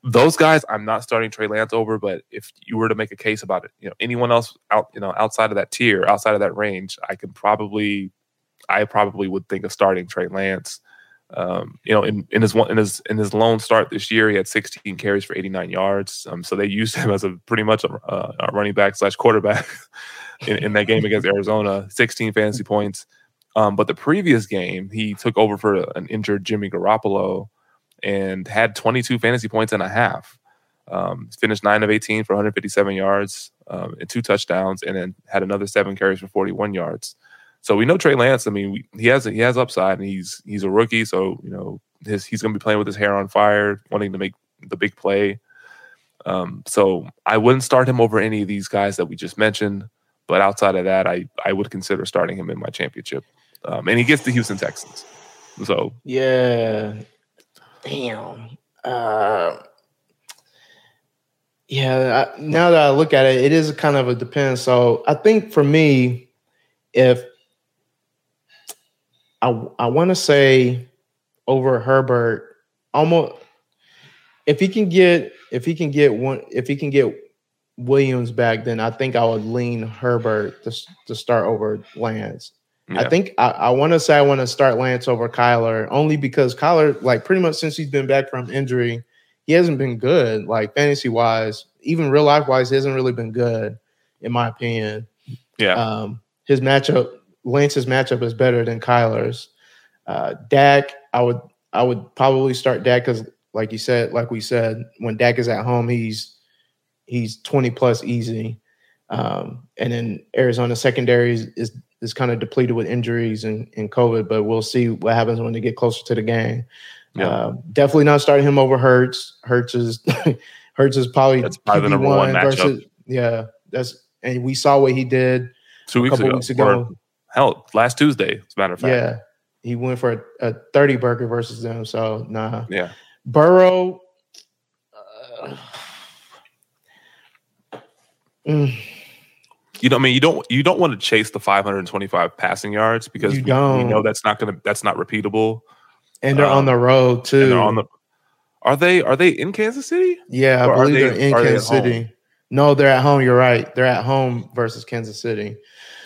Speaker 3: those guys, I'm not starting Trey Lance over. But if you were to make a case about it, you know, anyone else out, you know, outside of that tier, outside of that range, I can probably, I probably would think of starting Trey Lance. Um, you know, in, in his one in his in his lone start this year, he had 16 carries for 89 yards. Um, so they used him as a pretty much a, a running back slash quarterback. in, in that game against Arizona, 16 fantasy points. Um, but the previous game, he took over for an injured Jimmy Garoppolo and had 22 fantasy points and a half. Um, finished nine of 18 for 157 yards. um, and two touchdowns, and then had another seven carries for 41 yards. So we know Trey Lance. I mean, we, he has he has upside, and he's he's a rookie, so you know his he's going to be playing with his hair on fire, wanting to make the big play. Um, so I wouldn't start him over any of these guys that we just mentioned. But outside of that, I I would consider starting him in my championship. Um, and he gets the Houston Texans. So
Speaker 2: yeah, damn. Uh, yeah. I, now that I look at it, it is kind of a depend. So I think for me, if I I want to say over Herbert, almost if he can get if he can get one if he can get Williams back, then I think I would lean Herbert to, to start over Lance. Yeah. I think I, I want to say I want to start Lance over Kyler only because Kyler, like pretty much since he's been back from injury, he hasn't been good, like fantasy wise, even real life wise, he hasn't really been good, in my opinion.
Speaker 3: Yeah.
Speaker 2: Um, his matchup, Lance's matchup is better than Kyler's. Uh, Dak, I would I would probably start Dak because, like you said, like we said, when Dak is at home, he's he's 20 plus easy. Um, and then Arizona secondary is, is, is kind of depleted with injuries and, and COVID, but we'll see what happens when they get closer to the game. Yeah. Uh, definitely not starting him over Hurts. Hurts is Hurts is probably
Speaker 3: that's probably the number one versus, matchup.
Speaker 2: Yeah, that's and we saw what he did
Speaker 3: two weeks ago. Weeks ago. Hell, last Tuesday, as a matter of fact.
Speaker 2: Yeah, he went for a, a thirty burger versus them. So nah.
Speaker 3: Yeah.
Speaker 2: Burrow. Uh,
Speaker 3: Mm. You know, I mean, you don't you don't want to chase the 525 passing yards because we, we, know that's not gonna that's not repeatable.
Speaker 2: And they're um, on the road too.
Speaker 3: they're on the. Are they are they in Kansas City?
Speaker 2: Yeah, I believe they, are in Kansas they City. No, they're at home. You're right. They're at home versus Kansas City.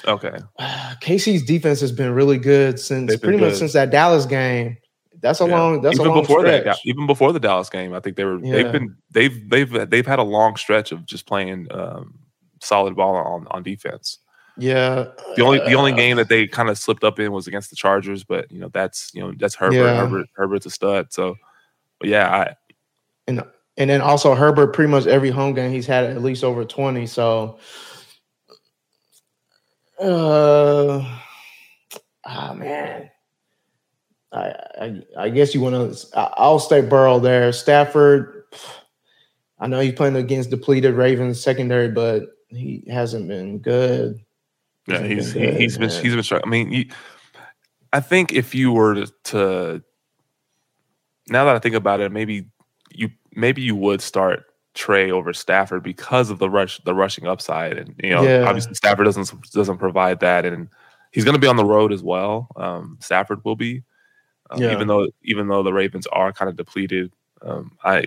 Speaker 3: Okay.
Speaker 2: KC's defense has been really good since pretty good. much since that Dallas game. That's a yeah. long. That's even a long
Speaker 3: before
Speaker 2: stretch.
Speaker 3: that. Even before the Dallas game, I think they were. Yeah. They've been. They've they've they've had a long stretch of just playing. Um, solid ball on on defense.
Speaker 2: Yeah.
Speaker 3: The only the only uh, game that they kind of slipped up in was against the Chargers, but you know that's you know that's Herbert. Yeah. Herbert Herbert's a stud. So, yeah, I
Speaker 2: and and then also Herbert pretty much every home game he's had at least over twenty. So, uh, ah man, I I, I guess you want to. I'll stay Burrow there. Stafford. I know he's playing against depleted Ravens secondary, but he hasn't been good.
Speaker 3: Yeah, he's been good, he's been he's been struggling. I mean, you, I think if you were to, to now that I think about it, maybe you maybe you would start Trey over Stafford because of the rush the rushing upside, and you know yeah. obviously Stafford doesn't doesn't provide that, and he's going to be on the road as well. Um, Stafford will be, um, yeah. even though even though the Ravens are kind of depleted. Um, I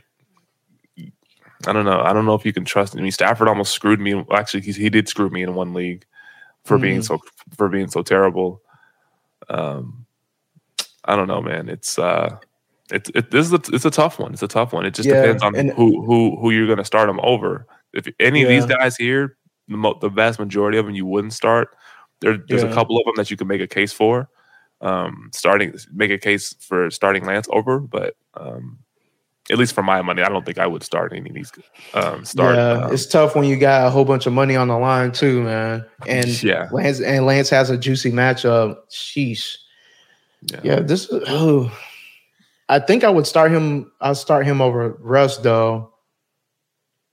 Speaker 3: I don't know. I don't know if you can trust. I mean, Stafford almost screwed me. Actually, he, he did screw me in one league for mm. being so for being so terrible. Um, I don't know, man. It's uh, it's it, this is a, it's a tough one. It's a tough one. It just yeah, depends on who who who you're going to start them over. If any yeah. of these guys here, the, mo- the vast majority of them you wouldn't start. There, there's yeah. a couple of them that you can make a case for. Um, starting make a case for starting Lance over, but um, at least for my money, I don't think I would start any of these. Um, start.
Speaker 2: Yeah,
Speaker 3: um,
Speaker 2: it's tough when you got a whole bunch of money on the line too, man. And
Speaker 3: yeah,
Speaker 2: Lance and Lance has a juicy matchup. Sheesh. Yeah, yeah this. Oh, I think I would start him. I'll start him over Russ though.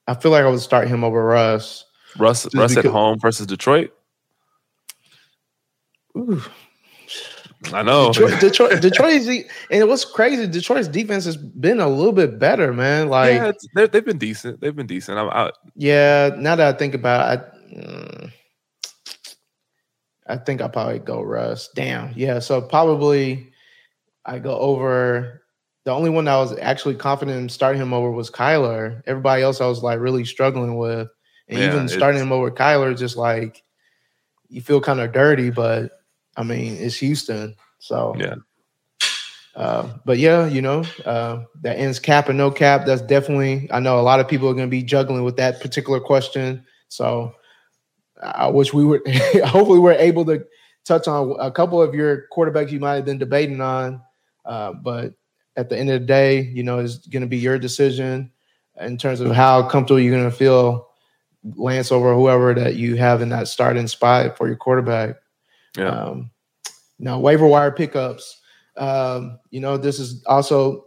Speaker 2: I feel like I would start him over Russ.
Speaker 3: Russ, Russ because, at home versus Detroit.
Speaker 2: Ooh,
Speaker 3: I know.
Speaker 2: Detroit, Detroit, Detroit is, and what's crazy, Detroit's defense has been a little bit better, man. Like, yeah,
Speaker 3: they've been decent. They've been decent. I'm out.
Speaker 2: Yeah, now that I think about it, I, mm, I think I probably go Russ. Damn. Yeah. So probably I go over. The only one I was actually confident in starting him over was Kyler. Everybody else I was like really struggling with. And yeah, even starting him over Kyler, just like you feel kind of dirty, but I mean, it's Houston. So
Speaker 3: yeah.
Speaker 2: Uh, but yeah, you know, uh, that ends cap and no cap. That's definitely. I know a lot of people are going to be juggling with that particular question. So I wish we were. hopefully, we're able to touch on a couple of your quarterbacks you might have been debating on. Uh, but at the end of the day, you know, it's going to be your decision in terms of how comfortable you're going to feel Lance over whoever that you have in that starting spot for your quarterback.
Speaker 3: Yeah.
Speaker 2: Um, now waiver wire pickups. Um, you know, this is also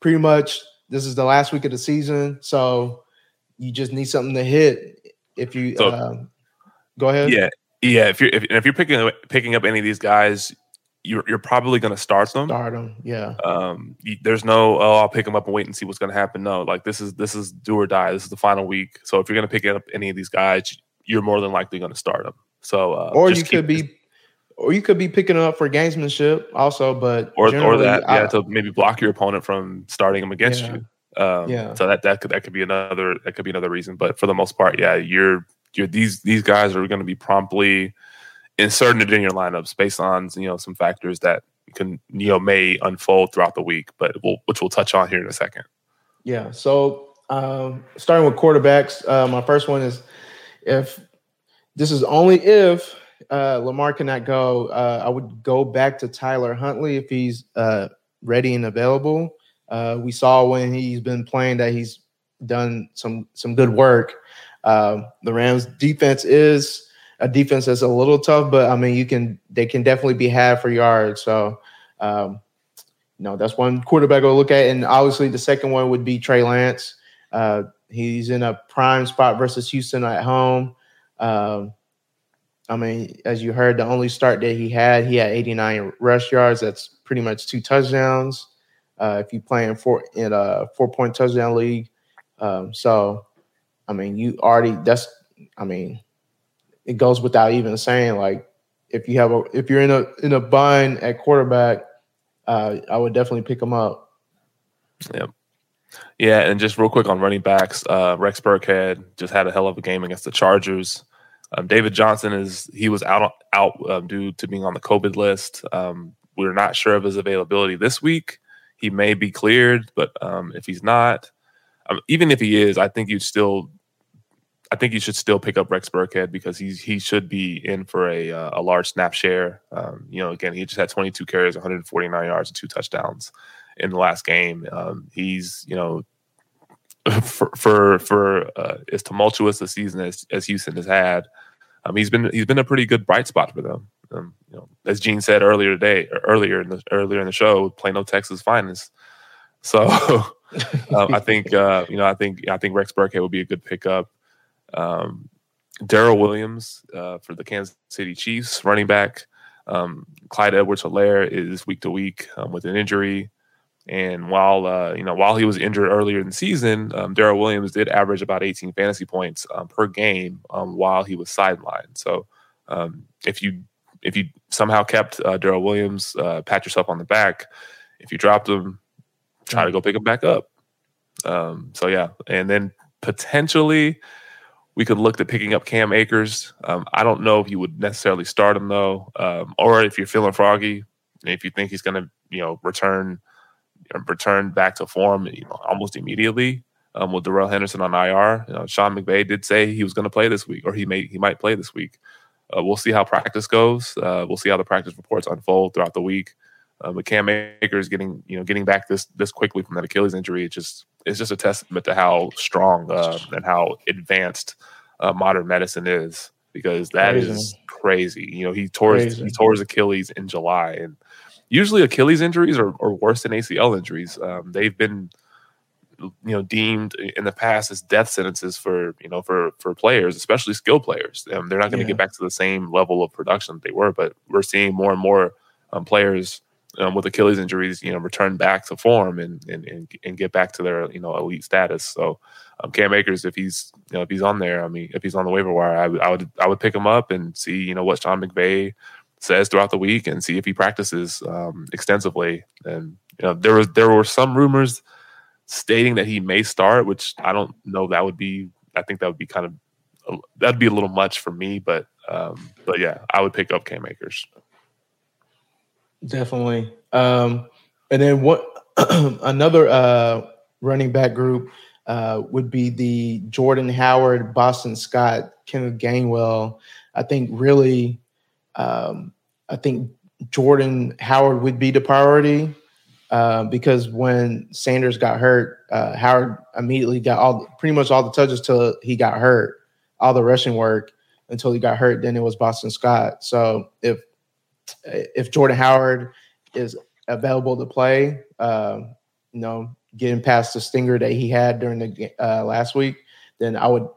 Speaker 2: pretty much this is the last week of the season, so you just need something to hit. If you
Speaker 3: So-
Speaker 2: um, go ahead,
Speaker 3: Yeah, yeah. If you're if, if you're picking picking up any of these guys, you're you're probably going to start them.
Speaker 2: start them. Yeah,
Speaker 3: Um, you, there's no oh I'll pick them up and wait and see what's going to happen. No, like this is this is do or die. This is the final week. So if you're going to pick up any of these guys, you're more than likely going to start them. So uh,
Speaker 2: or you could be, or you could be picking up for gamesmanship also. But
Speaker 3: or or that yeah
Speaker 2: I-
Speaker 3: to maybe block your opponent from starting them against
Speaker 2: Yeah.
Speaker 3: you. Um,
Speaker 2: Yeah.
Speaker 3: So that that could that could be another that could be another reason. But for the most part, yeah, you're you're these these guys are going to be promptly inserted in your lineups based on you know some factors that can you know may unfold throughout the week, but we'll, which we'll touch on here in a second.
Speaker 2: Yeah. So um, starting with quarterbacks, uh, my first one is if this is only if uh, Lamar cannot go, uh, I would go back to Tyler Huntley if he's uh, ready and available. Uh, we saw when he's been playing that he's done some some good work. Um, the Rams defense is a defense that's a little tough, but I mean you can they can definitely be had for yards. So um, know, that's one quarterback I'll look at. And obviously, the second one would be Trey Lance. Uh, he's in a prime spot versus Houston at home. Um, I mean, as you heard, the only start that he had, he had 89 rush yards. That's pretty much two touchdowns. Uh, if you play in four in a four point touchdown league, um, so I mean, you already that's I mean, it goes without even saying. Like, if you have a if you're in a in a bind at quarterback, uh, I would definitely pick him up.
Speaker 3: Yeah, Yeah, and just real quick on running backs, uh, Rex Burkhead just had a hell of a game against the Chargers. Um, David Johnson is he was out out um, due to being on the COVID list. Um, we're not sure of his availability this week. He may be cleared, but um, if he's not, um, even if he is, I think you'd still, I think you should still pick up Rex Burkhead because he's he should be in for a uh, a large snap share. Um, you know, again, he just had 22 carries, 149 yards, and two touchdowns in the last game. Um, he's you know for for for uh, as tumultuous a season as, as Houston has had, um, he's been he's been a pretty good bright spot for them. Um, you know, as Gene said earlier today, or earlier in the earlier in the show, Plano, Texas finest. So um, I think uh, you know I think I think Rex Burkhead would be a good pickup. Um, Darrel Williams uh, for the Kansas City Chiefs, running back. Um, Clyde Edwards-Helaire is week to week um, with an injury. And while uh, you know while he was injured earlier in the season, um, Darrel Williams did average about 18 fantasy points um, per game um, while he was sidelined. So um, if you if you somehow kept uh, Darrel Williams, uh, pat yourself on the back. If you dropped him, try to go pick him back up. Um, so yeah, and then potentially we could look at picking up Cam Akers. Um, I don't know if you would necessarily start him though, um, or if you're feeling froggy, if you think he's going to you know return return back to form you know, almost immediately um, with Darrell Henderson on IR. You know, Sean McVay did say he was going to play this week, or he may he might play this week. Uh, we'll see how practice goes. Uh, we'll see how the practice reports unfold throughout the week. Uh, but Cam Akers getting you know getting back this this quickly from that Achilles injury, it just it's just a testament to how strong uh, and how advanced uh, modern medicine is. Because that is
Speaker 2: Crazy.
Speaker 3: crazy. You know, he tore his,
Speaker 2: Crazy.
Speaker 3: he tore his Achilles in July, and usually Achilles injuries are, are worse than ACL injuries. Um, they've been, you know, deemed in the past as death sentences for you know for for players, especially skilled players. Um, they're not going to
Speaker 2: Yeah.
Speaker 3: get back to the same level of production that they were, but we're seeing more and more um, players um, with Achilles injuries, you know, return back to form and and and, and get back to their you know elite status. So. Um, Cam Akers, if he's you know if he's on there, I mean, if he's on the waiver wire, I would I would I would pick him up and see you know what Sean McVay says throughout the week and see if he practices um, extensively. And you know, there was there were some rumors stating that he may start, which I don't know. That would be I think that would be kind of that'd be a little much for me. But um, but yeah, I would pick up Cam Akers.
Speaker 2: Definitely. Um, and then what? another uh, running back group uh, would be the Jordan Howard, Boston Scott, Kenneth Gainwell. I think really, um, I think Jordan Howard would be the priority uh, because when Sanders got hurt, uh, Howard immediately got all pretty much all the touches till he got hurt. all the rushing work until he got hurt. Then it was Boston Scott. So if if Jordan Howard is available to play, uh, you know, getting past the stinger that he had during the uh, last week, then I would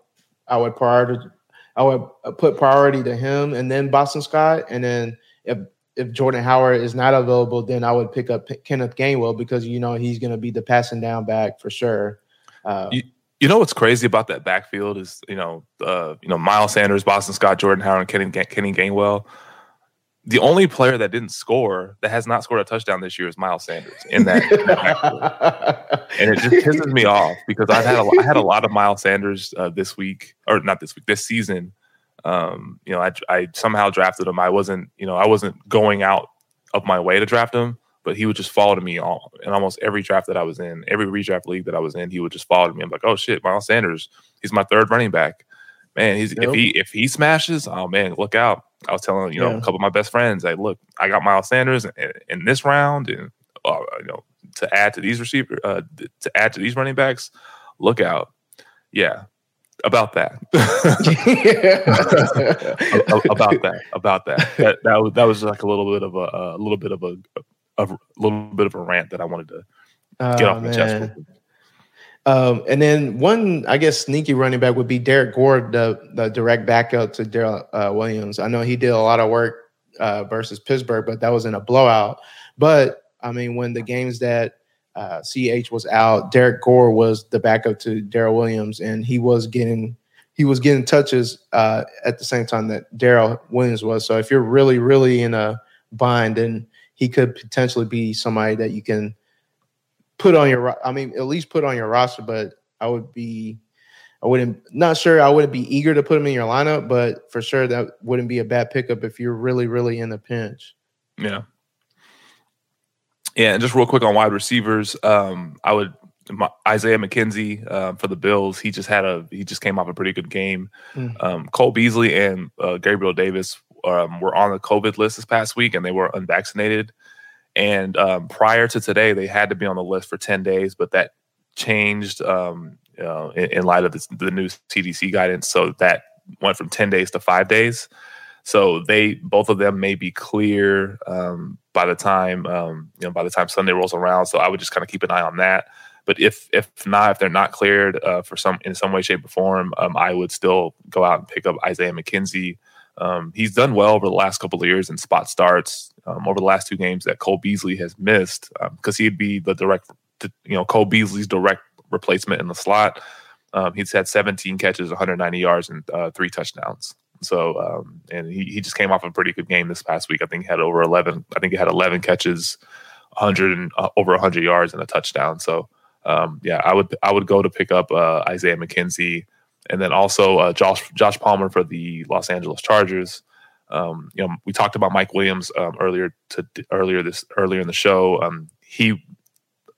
Speaker 2: I would priority I would put priority to him and then Boston Scott, and then if if Jordan Howard is not available, then I would pick up Kenneth Gainwell because you know he's going to be the passing down back for sure.
Speaker 3: Uh, you, you, know what's crazy about that backfield is you know uh, you know Miles Sanders, Boston Scott, Jordan Howard, and Kenny, Kenny Gainwell. The only player that didn't score that has not scored a touchdown this year is Miles Sanders in that, and it just pisses me off because I've had a, I had a lot of Miles Sanders uh, this week or not this week this season um, you know, I, I somehow drafted him. I wasn't, you know, I wasn't going out of my way to draft him, but he would just follow to me all in almost every draft that I was in, every redraft league that I was in. He would just follow to me. I'm like, oh shit, Miles Sanders, he's my third running back. Man, he's yep. if he if he smashes, oh man, look out! I was telling you know yeah. a couple of my best friends, like, look, I got Miles Sanders in, in this round, and uh, you know, to add to these receiver, uh, to add to these running backs, look out. Yeah, about that. about that. About that. That that was, that was like a little bit of a, a little bit of a, a, a little bit of a rant that I wanted to get oh, off my chest.
Speaker 2: Um, and then one, I guess, sneaky running back would be Derrick Gore, the the direct backup to Darrel uh, Williams. I know he did a lot of work uh, versus Pittsburgh, but that was in a blowout. But I mean, when the games that uh, CH was out. Derrick Gore was the backup to Darrel Williams, and he was getting he was getting touches uh, at the same time that Darrel Williams was. So if you're really really in a bind, then he could potentially be somebody that you can put on your. I mean, at least put on your roster. But I would be. I wouldn't not sure I wouldn't be eager to put him in your lineup, but for sure that wouldn't be a bad pickup if you're really, really in a pinch.
Speaker 3: Yeah. Yeah, and just real quick on wide receivers, um, I would my, Isaiah McKenzie uh, for the Bills. He just had a he just came off a pretty good game. Mm. Um, Cole Beasley and uh, Gabriel Davis um, were on the COVID list this past week, and they were unvaccinated. And um, prior to today, they had to be on the list for ten days, but that changed um, uh, in, in, light of this, the new CDC guidance. So that went from ten days to five days. So they both of them may be clear um, by the time um, you know by the time Sunday rolls around. So I would just kind of keep an eye on that. But if if not, if they're not cleared uh, for some in some way, shape, or form, um, I would still go out and pick up Isaiah McKenzie. Um, he's done well over the last couple of years in spot starts. Um, over the last two games that Cole Beasley has missed, because um, he'd be the direct, you know, Cole Beasley's direct replacement in the slot. Um, he's had 17 catches, 190 yards, and uh, three touchdowns. So, um, and he, he just came off a pretty good game this past week. I think he had over 11. I think he had 11 catches, 100 and uh, over 100 yards and a touchdown. So, um, yeah, I would I would go to pick up uh, Isaiah McKenzie, and then also uh, Josh Josh Palmer for the Los Angeles Chargers. Um, you know, we talked about Mike Williams um, earlier to earlier this earlier in the show. Um, he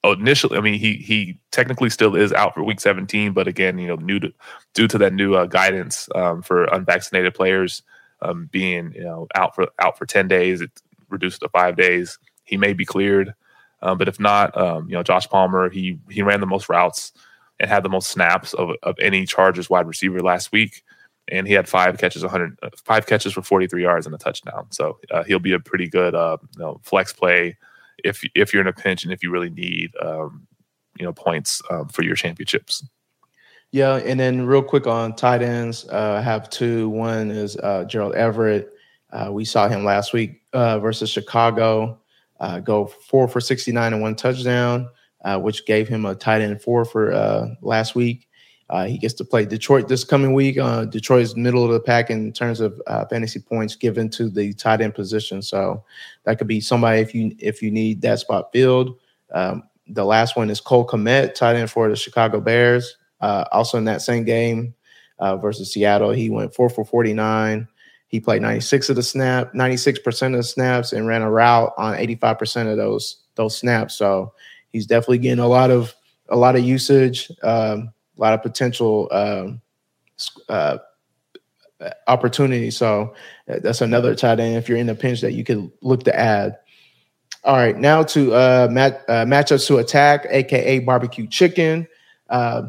Speaker 3: initially, I mean, he he technically still is out for Week 17, but again, you know, new to, due to that new uh, guidance um, for unvaccinated players um, being you know out for out for 10 days, it reduced to five days. He may be cleared, um, but if not, you know, Josh Palmer he he ran the most routes and had the most snaps of of any Chargers wide receiver last week. And he had five catches, 100, uh, five catches for 43 yards and a touchdown. So uh, he'll be a pretty good uh, you know, flex play if if you're in a pinch and if you really need um, you know points um, for your championships.
Speaker 2: Yeah, and then real quick on tight ends, uh, I have two. One is uh, Gerald Everett. Uh, we saw him last week uh, versus Chicago uh, go four for 69 and one touchdown, uh, which gave him a tight end four for last week. Uh, he gets to play Detroit this coming week. Uh, Detroit's middle of the pack in terms of uh, fantasy points given to the tight end position. So that could be somebody if you if you need that spot filled. Um, the last one is Cole Kmet, tight end for the Chicago Bears. Uh, also in that same game uh, versus Seattle, he went four for forty nine. He played ninety six of the snap, ninety six percent of the snaps, and ran a route on eighty five percent of those those snaps. So he's definitely getting a lot of a lot of usage. Um, a lot of potential um, uh, opportunity. So uh, that's another tight end if you're in a pinch that you could look to add. All right, now to uh, mat, uh, matchups to attack, aka barbecue chicken. Uh,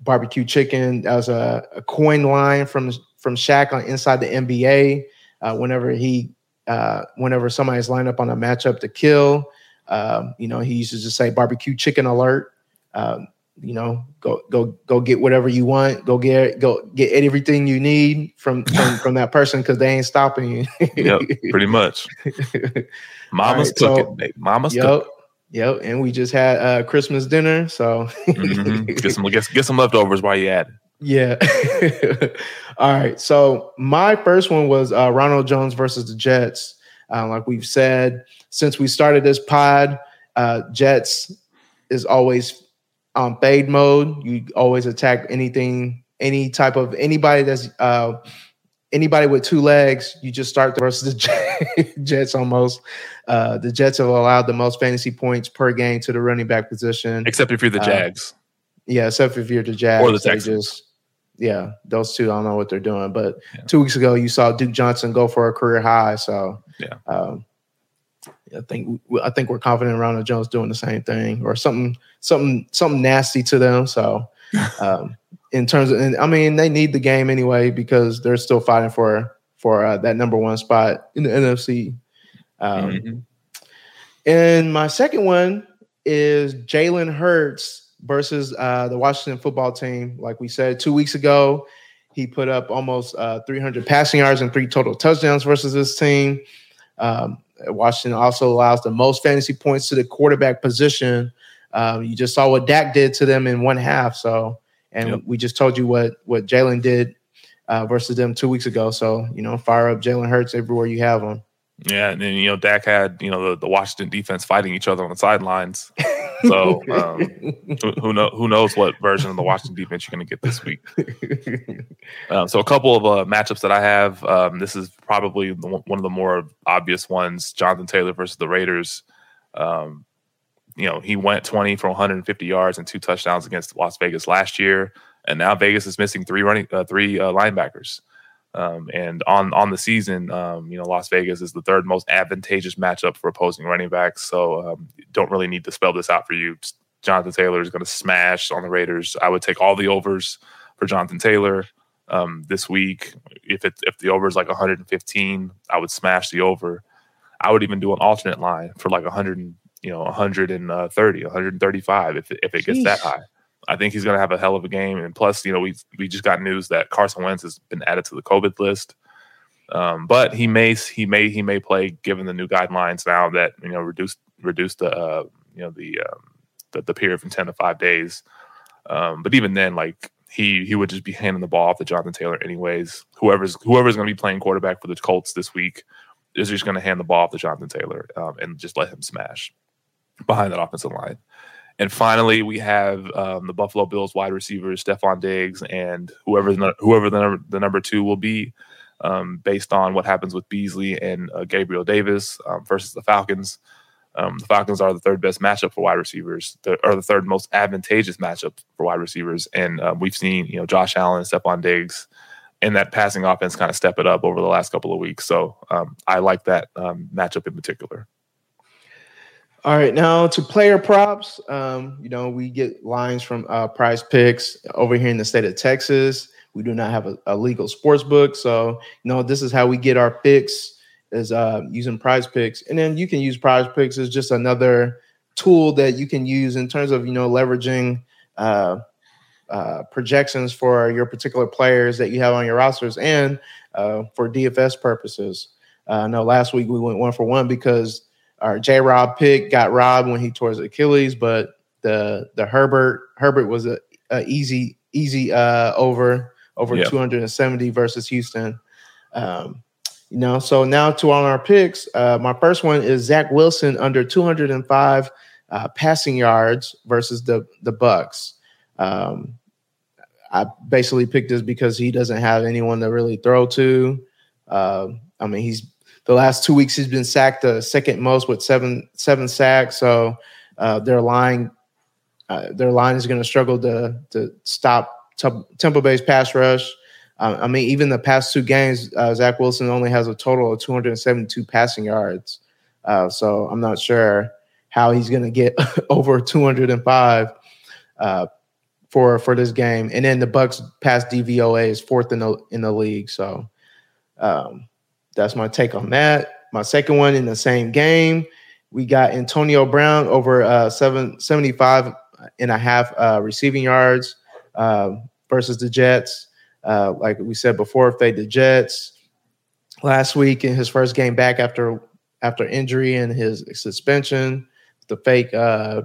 Speaker 2: barbecue chicken. That was a, a coin line from from Shaq on inside the NBA. Uh, whenever he, uh, whenever somebody's lined up on a matchup to kill, um, you know, he used to just say barbecue chicken alert. Um, you know, go go go get whatever you want. Go get go get everything you need from from, from that person because they ain't stopping you.
Speaker 3: yep, pretty much. Mama's right, cooking, so, Mama's
Speaker 2: yep,
Speaker 3: cooking.
Speaker 2: Yep, and we just had uh, Christmas dinner, so
Speaker 3: mm-hmm. get some get, get some leftovers while you at it.
Speaker 2: Yeah. All right. So my first one was uh, Ronald Jones versus the Jets. Uh, like we've said since we started this pod, uh, Jets is always on fade mode. You always attack anything, any type of anybody that's uh, anybody with two legs. You just start the versus the Jets almost. Uh, the Jets have allowed the most fantasy points per game to the running back position,
Speaker 3: except if you're the uh, Jags.
Speaker 2: yeah, except if you're the Jags
Speaker 3: or the Texans.
Speaker 2: Just, yeah, those two, I don't know what they're doing. But yeah. two weeks ago, you saw Duke Johnson go for a career high. So
Speaker 3: yeah, um,
Speaker 2: I think I think we're confident Ronald Jones doing the same thing or something something something nasty to them. So um, in terms of, and I mean, they need the game anyway because they're still fighting for for uh, that number one spot in the NFC. Um, mm-hmm. And my second one is Jalen Hurts versus uh, the Washington football team. Like we said two weeks ago, he put up almost uh, 300 passing yards and three total touchdowns versus this team. Um, Washington also allows the most fantasy points to the quarterback position. Um, you just saw what Dak did to them in one half. So, and yep. we just told you what what Jalen did uh, versus them two weeks ago. So, you know, fire up Jalen Hurts everywhere you have him.
Speaker 3: Yeah, and then you know Dak had you know the, the Washington defense fighting each other on the sidelines. So um, who, who, know, who knows what version of the Washington defense you're going to get this week? Um, so a couple of uh, matchups that I have. Um, this is probably the, one of the more obvious ones: Jonathan Taylor versus the Raiders. Um, you know he went 20 for 150 yards and two touchdowns against Las Vegas last year, and now Vegas is missing three running uh, three uh, linebackers. Um, and on on the season, um, you know, Las Vegas is the third most advantageous matchup for opposing running backs. So um, don't really need to spell this out for you. Jonathan Taylor is going to smash on the Raiders. I would take all the overs for Jonathan Taylor um, this week. If it if the over is like 115, I would smash the over. I would even do an alternate line for like 100, you know, 130, 135 if if it gets that high. I think he's going to have a hell of a game. And plus, you know, we we just got news that Carson Wentz has been added to the COVID list. Um, but he may he may he may play given the new guidelines now that you know reduced reduced the uh, you know the, um, the, the period from ten to five days. Um, but even then, like he he would just be handing the ball off to Jonathan Taylor anyways. Whoever's whoever's going to be playing quarterback for the Colts this week is just going to hand the ball off to Jonathan Taylor um, and just let him smash behind that offensive line. And finally, we have um, the Buffalo Bills wide receivers, Stefon Diggs, and whoever the, whoever the number, the number two will be, um, based on what happens with Beasley and uh, Gabriel Davis um, versus the Falcons. Um, the Falcons are the third best matchup for wide receivers, the, or the third most advantageous matchup for wide receivers. And uh, we've seen, you know, Josh Allen, Stefon Diggs, and that passing offense kind of step it up over the last couple of weeks. So um, I like that um, matchup in particular.
Speaker 2: All right, now to player props. Um, you know, we get lines from uh, Prize Picks over here in the state of Texas. We do not have a, a legal sports book, so you know this is how we get our picks is uh, using Prize Picks, and then you can use Prize Picks as just another tool that you can use in terms of you know leveraging uh, uh, projections for your particular players that you have on your rosters and uh, for DFS purposes. Uh, I know last week we went one for one because our J Rob pick got robbed when he tore his Achilles, but the the Herbert Herbert was a, a easy easy uh, over over yep. 270 versus Houston. Um, you know, so now to on our picks. Uh, my first one is Zach Wilson under 205 uh, passing yards versus the the Bucs. Um, I basically picked this because he doesn't have anyone to really throw to. Uh, I mean, he's the last two weeks he's been sacked the second most with seven seven sacks. So uh, their line uh, their line is going to struggle to to stop t- tempo based pass rush. Uh, I mean, even the past two games, uh, Zach Wilson only has a total of 272 passing yards. Uh, so I'm not sure how he's going to get over 205. Uh, for for this game. And then the Bucs pass DVOA is fourth in the in the league. So um, that's my take on that. My second one in the same game, we got Antonio Brown over uh, seven, 75 and a half uh, receiving yards uh, versus the Jets. Uh, like we said before, fade the Jets last week in his first game back after after injury and his suspension, the fake uh,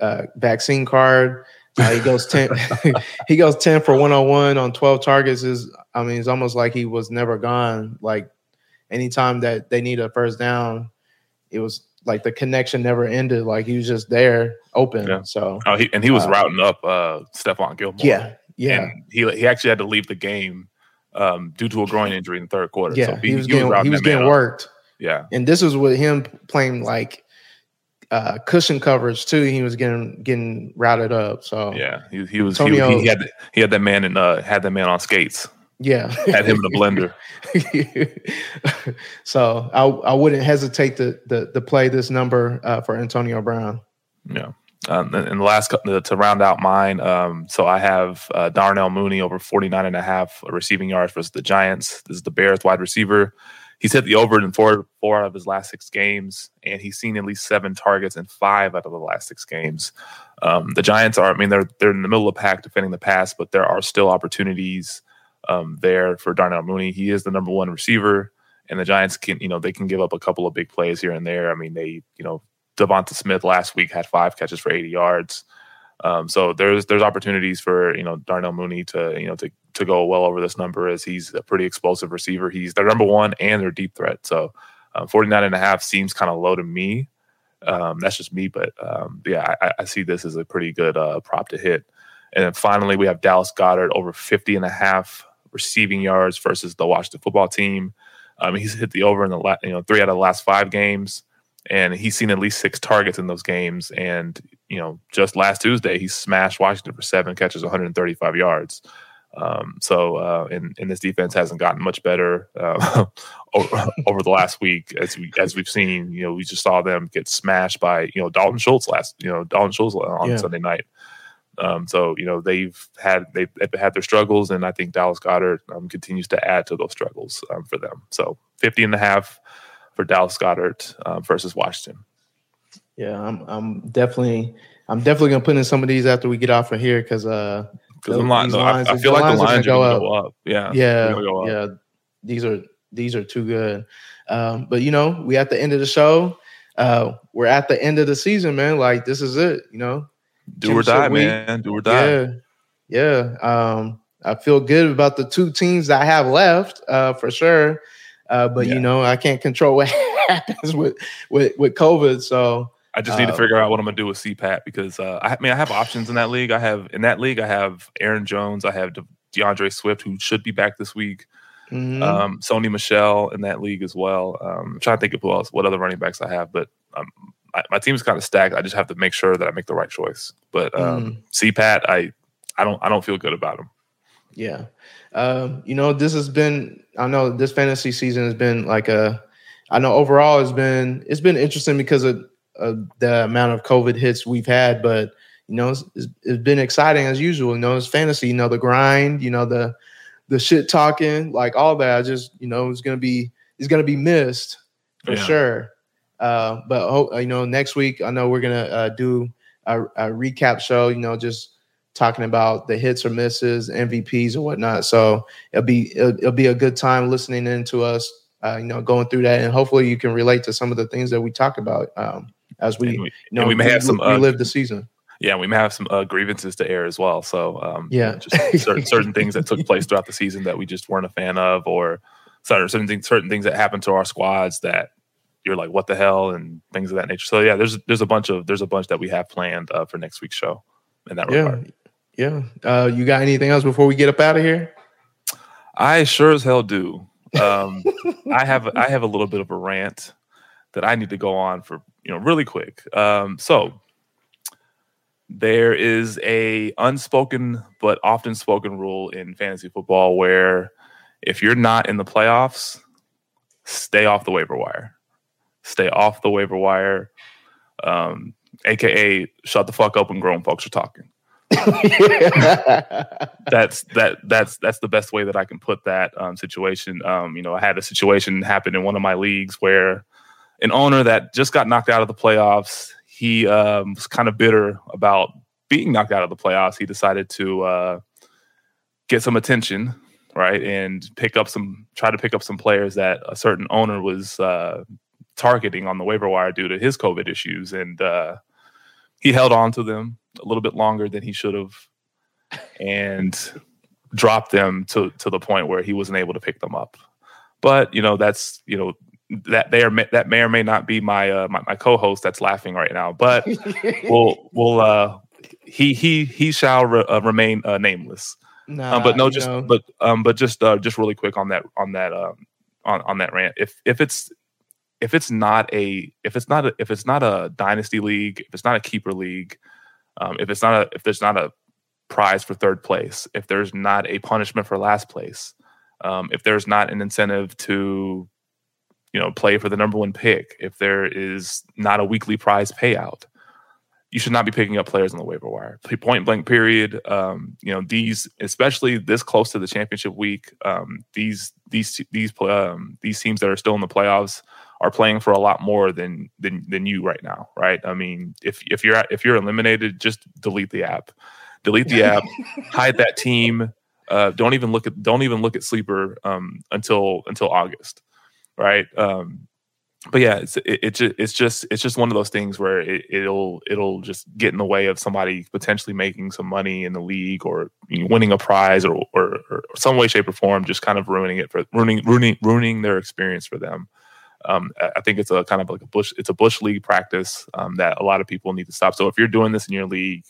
Speaker 2: uh, vaccine card. Uh, he goes ten. he goes ten for one on one on twelve targets. Is I mean, it's almost like he was never gone. Like anytime that they need a first down, it was like the connection never ended. Like he was just there, open.
Speaker 3: Yeah.
Speaker 2: So
Speaker 3: Oh, he, and he was
Speaker 2: Uh,
Speaker 3: routing up uh, Stephon Gilmore.
Speaker 2: yeah, yeah,
Speaker 3: And he he actually had to leave the game um, due to a groin injury in the third quarter.
Speaker 2: yeah.
Speaker 3: So
Speaker 2: he, was getting he was
Speaker 3: that man
Speaker 2: getting
Speaker 3: up.
Speaker 2: worked.
Speaker 3: Yeah,
Speaker 2: and this was with him playing like uh cushion coverage too. He was getting getting routed up. So
Speaker 3: yeah. He, he was
Speaker 2: Antonio-
Speaker 3: he, he had he had that man and uh, had that man on skates.
Speaker 2: Yeah,
Speaker 3: Had him in the blender.
Speaker 2: so I I wouldn't hesitate to to, to play this number uh, for Antonio Brown.
Speaker 3: Yeah. Um, and and the last to round out mine, um, so I have uh, Darnell Mooney over 49 and a half receiving yards versus the Giants. This is the Bears wide receiver. He's hit the over in four four out of his last six games, and he's seen at least seven targets in five out of the last six games. Um, the Giants are, I mean, they're they're in the middle of the pack defending the pass, but there are still opportunities um, there for Darnell Mooney. He is the number one receiver, and the Giants can, you know, they can give up a couple of big plays here and there. I mean, they, you know, Devonta Smith last week had five catches for 80 yards. Um, so there's there's opportunities for you know Darnell Mooney to you know to to go well over this number as he's a pretty explosive receiver. He's their number one and their deep threat. So um, 49 and a half seems kind of low to me. Um, that's just me, but um, yeah, I, I see this as a pretty good uh, prop to hit. And then finally, we have Dallas Goedert over 50 and a half receiving yards versus the Washington football team. Um, he's hit the over in the la- you know three out of the last five games, and he's seen at least six targets in those games. And you know, just last Tuesday, he smashed Washington for seven catches, 135 yards. Um, so, uh, and, and this defense hasn't gotten much better uh, over, over the last week, as we as we've seen. You know, we just saw them get smashed by you know Dalton Schultz last you know Dalton Schultz on
Speaker 2: Yeah.
Speaker 3: Sunday night. Um, so you know they've had they've, had their struggles, and I think Dallas Goedert um, continues to add to those struggles um, for them. So 50 and a half for Dallas Goedert um, versus Washington.
Speaker 2: Yeah, I'm I'm definitely I'm definitely gonna put in some of these after we get off of here because uh
Speaker 3: Because the line,
Speaker 2: these
Speaker 3: no, I,
Speaker 2: lines-
Speaker 3: I
Speaker 2: these
Speaker 3: feel like
Speaker 2: lines
Speaker 3: the
Speaker 2: are gonna
Speaker 3: lines are
Speaker 2: go
Speaker 3: going to go up. Yeah,
Speaker 2: yeah
Speaker 3: go up.
Speaker 2: yeah these are these are too good. Um, but you know we at the end of the show. Uh, we're at the end of the season, man. Like this is it. You know,
Speaker 3: Do or die,
Speaker 2: week.
Speaker 3: man. Do or die.
Speaker 2: Yeah, yeah. Um, I feel good about the two teams I have left, uh, for sure. Uh, but
Speaker 3: Yeah.
Speaker 2: you know, I can't control what happens with with with COVID. So
Speaker 3: I just need to
Speaker 2: Uh,
Speaker 3: figure out what I'm gonna do with CPAT because uh, I, I mean I have options in that league. I have in that league I have Aaron Jones, I have De- DeAndre Swift who should be back this week.
Speaker 2: mhm.
Speaker 3: Um, Sony Michel in that league as well. Um, I'm trying to think of who else, what other running backs I have, but um, my, my team's kind of stacked. I just have to make sure that I make the right choice. But um, CPAT, I I don't I don't feel good about him.
Speaker 2: Yeah. Um, you know, this has been I know this fantasy season has been like a I know overall it's been it's been interesting because of, of the amount of COVID hits we've had, but you know, it's, it's, it's been exciting as usual. You know, it's fantasy, you know, the grind, you know, the the shit talking, like all that. I just, you know, it's gonna be it's gonna be missed for
Speaker 3: Yeah.
Speaker 2: sure. Uh, but you know, next week I know we're gonna uh, do a, a recap show. You know, just talking about the hits or misses, MVPs or whatnot. So it'll be it'll, it'll be a good time listening into us. Uh, you know, going through that, and hopefully you can relate to some of the things that we talk about um, as we,
Speaker 3: And we,
Speaker 2: you know
Speaker 3: we may have some uh,
Speaker 2: relive the season.
Speaker 3: yeah, we may have some uh, grievances to air as well. So um,
Speaker 2: Yeah.
Speaker 3: just certain, certain things that took place throughout the season that we just weren't a fan of, or certain certain things certain things that happened to our squads that you're like, what the hell, and things of that nature. So yeah, there's there's a bunch of there's a bunch that we have planned uh, for next week's show in that
Speaker 2: Yeah,
Speaker 3: regard.
Speaker 2: yeah. Uh, you got anything else before we get up out of here?
Speaker 3: I sure as hell do. Um, I have I have a little bit of a rant that I need to go on for you know really quick. Um, so there is a unspoken but often spoken rule in fantasy football where if you're not in the playoffs, stay off the waiver wire. Stay off the waiver wire. Um, aka shut the fuck up when grown folks are talking. that's that that's that's the best way that I can put that um, situation. Um, you know, I had a situation happen in one of my leagues where an owner that just got knocked out of the playoffs, he um, was kind of bitter about being knocked out of the playoffs. He decided to uh, get some attention, right, and pick up some try to pick up some players that a certain owner was uh, targeting on the waiver wire due to his COVID issues, and uh, he held on to them a little bit longer than he should have, and dropped them to to the point where he wasn't able to pick them up. But you know that's you know that they are that may or may not be my uh, my, my co-host that's laughing right now. But we'll we'll uh, he he he shall re, uh, remain uh, nameless. Nah, um, but no, just know. but um, but just uh, just really quick on that on that um, on on that rant. If if it's if it's not a if it's not a, if it's not a dynasty league, if it's not a keeper league, um, if it's not a if there's not a prize for third place, if there's not a punishment for last place, um, if there's not an incentive to you know play for the number one pick, if there is not a weekly prize payout, you should not be picking up players on the waiver wire. Point blank, period. Um, you know these, especially this close to the championship week. Um, these these these um, these teams that are still in the playoffs are playing for a lot more than than than you right now, right? I mean, if if you're if you're eliminated, just delete the app, delete the app, hide that team. Uh, don't even look at don't even look at sleeper um, until until August, right? Um, but yeah, it's it, it just, it's just it's just one of those things where it, will it'll just get in the way of somebody potentially making some money in the league or you know, winning a prize or, or, or some way, shape, or form, just kind of ruining it for ruining ruining ruining their experience for them um, I think it's a kind of like a bush. It's a bush league practice um, that a lot of people need to stop. So if you're doing this in your league,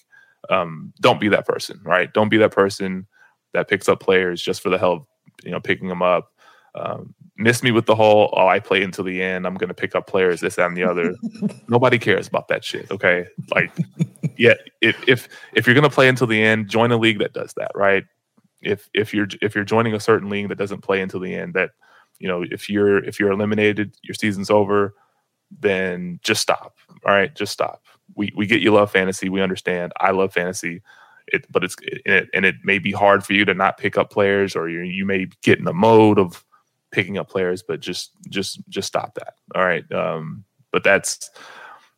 Speaker 3: um, don't be that person, right? Don't be that person that picks up players just for the hell of you know picking them up. Um, miss me with the whole oh I play until the end. I'm going to pick up players this that, and the other. Nobody cares about that shit. Okay, like yeah, if if if you're going to play until the end, join a league that does that, right? If if you're if you're joining a certain league that doesn't play until the end, that you know if you're if you're eliminated your season's over then just stop all right? Just stop. We we get you love fantasy we understand. I love fantasy. It but it's it, and it may be hard for you to not pick up players or you you may get in the mode of picking up players but just just just stop that all right? Um but that's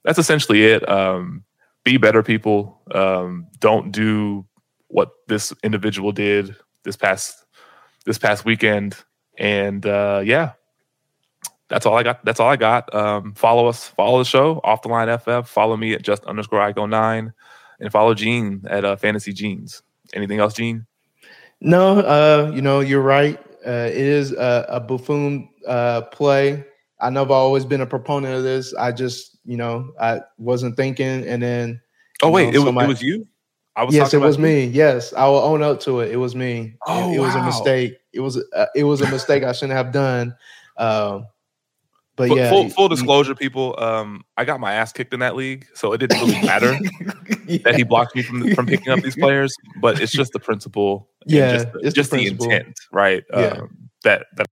Speaker 3: that's essentially it. Um be better people. Um don't do what this individual did this past this past weekend and uh, yeah, that's all I got. That's all I got. Um, follow us, follow the show, off the line FF. Follow me at just underscore Ike 09 and follow Gene at uh, Fantasy Genes. Anything else, Gene?
Speaker 2: No, uh, you know, you're right. Uh, it is a, a buffoon uh, play. I know I've always been a proponent of this. I just, you know, I wasn't thinking, and then.
Speaker 3: Oh wait, know, it, was, it was you.
Speaker 2: I was. Yes, it was you. me. Yes, I will own up to it. It was me. Oh, it, it was a mistake. It was uh, it was a mistake I shouldn't have done. Um, but
Speaker 3: full,
Speaker 2: yeah,
Speaker 3: full, full disclosure, people. Um, I got my ass kicked in that league, so it didn't really matter yeah. that he blocked me from from picking up these players. But it's just the principle.
Speaker 2: Yeah,
Speaker 3: just, the, just the, the, intent, right?
Speaker 2: Yeah.
Speaker 3: Um, that that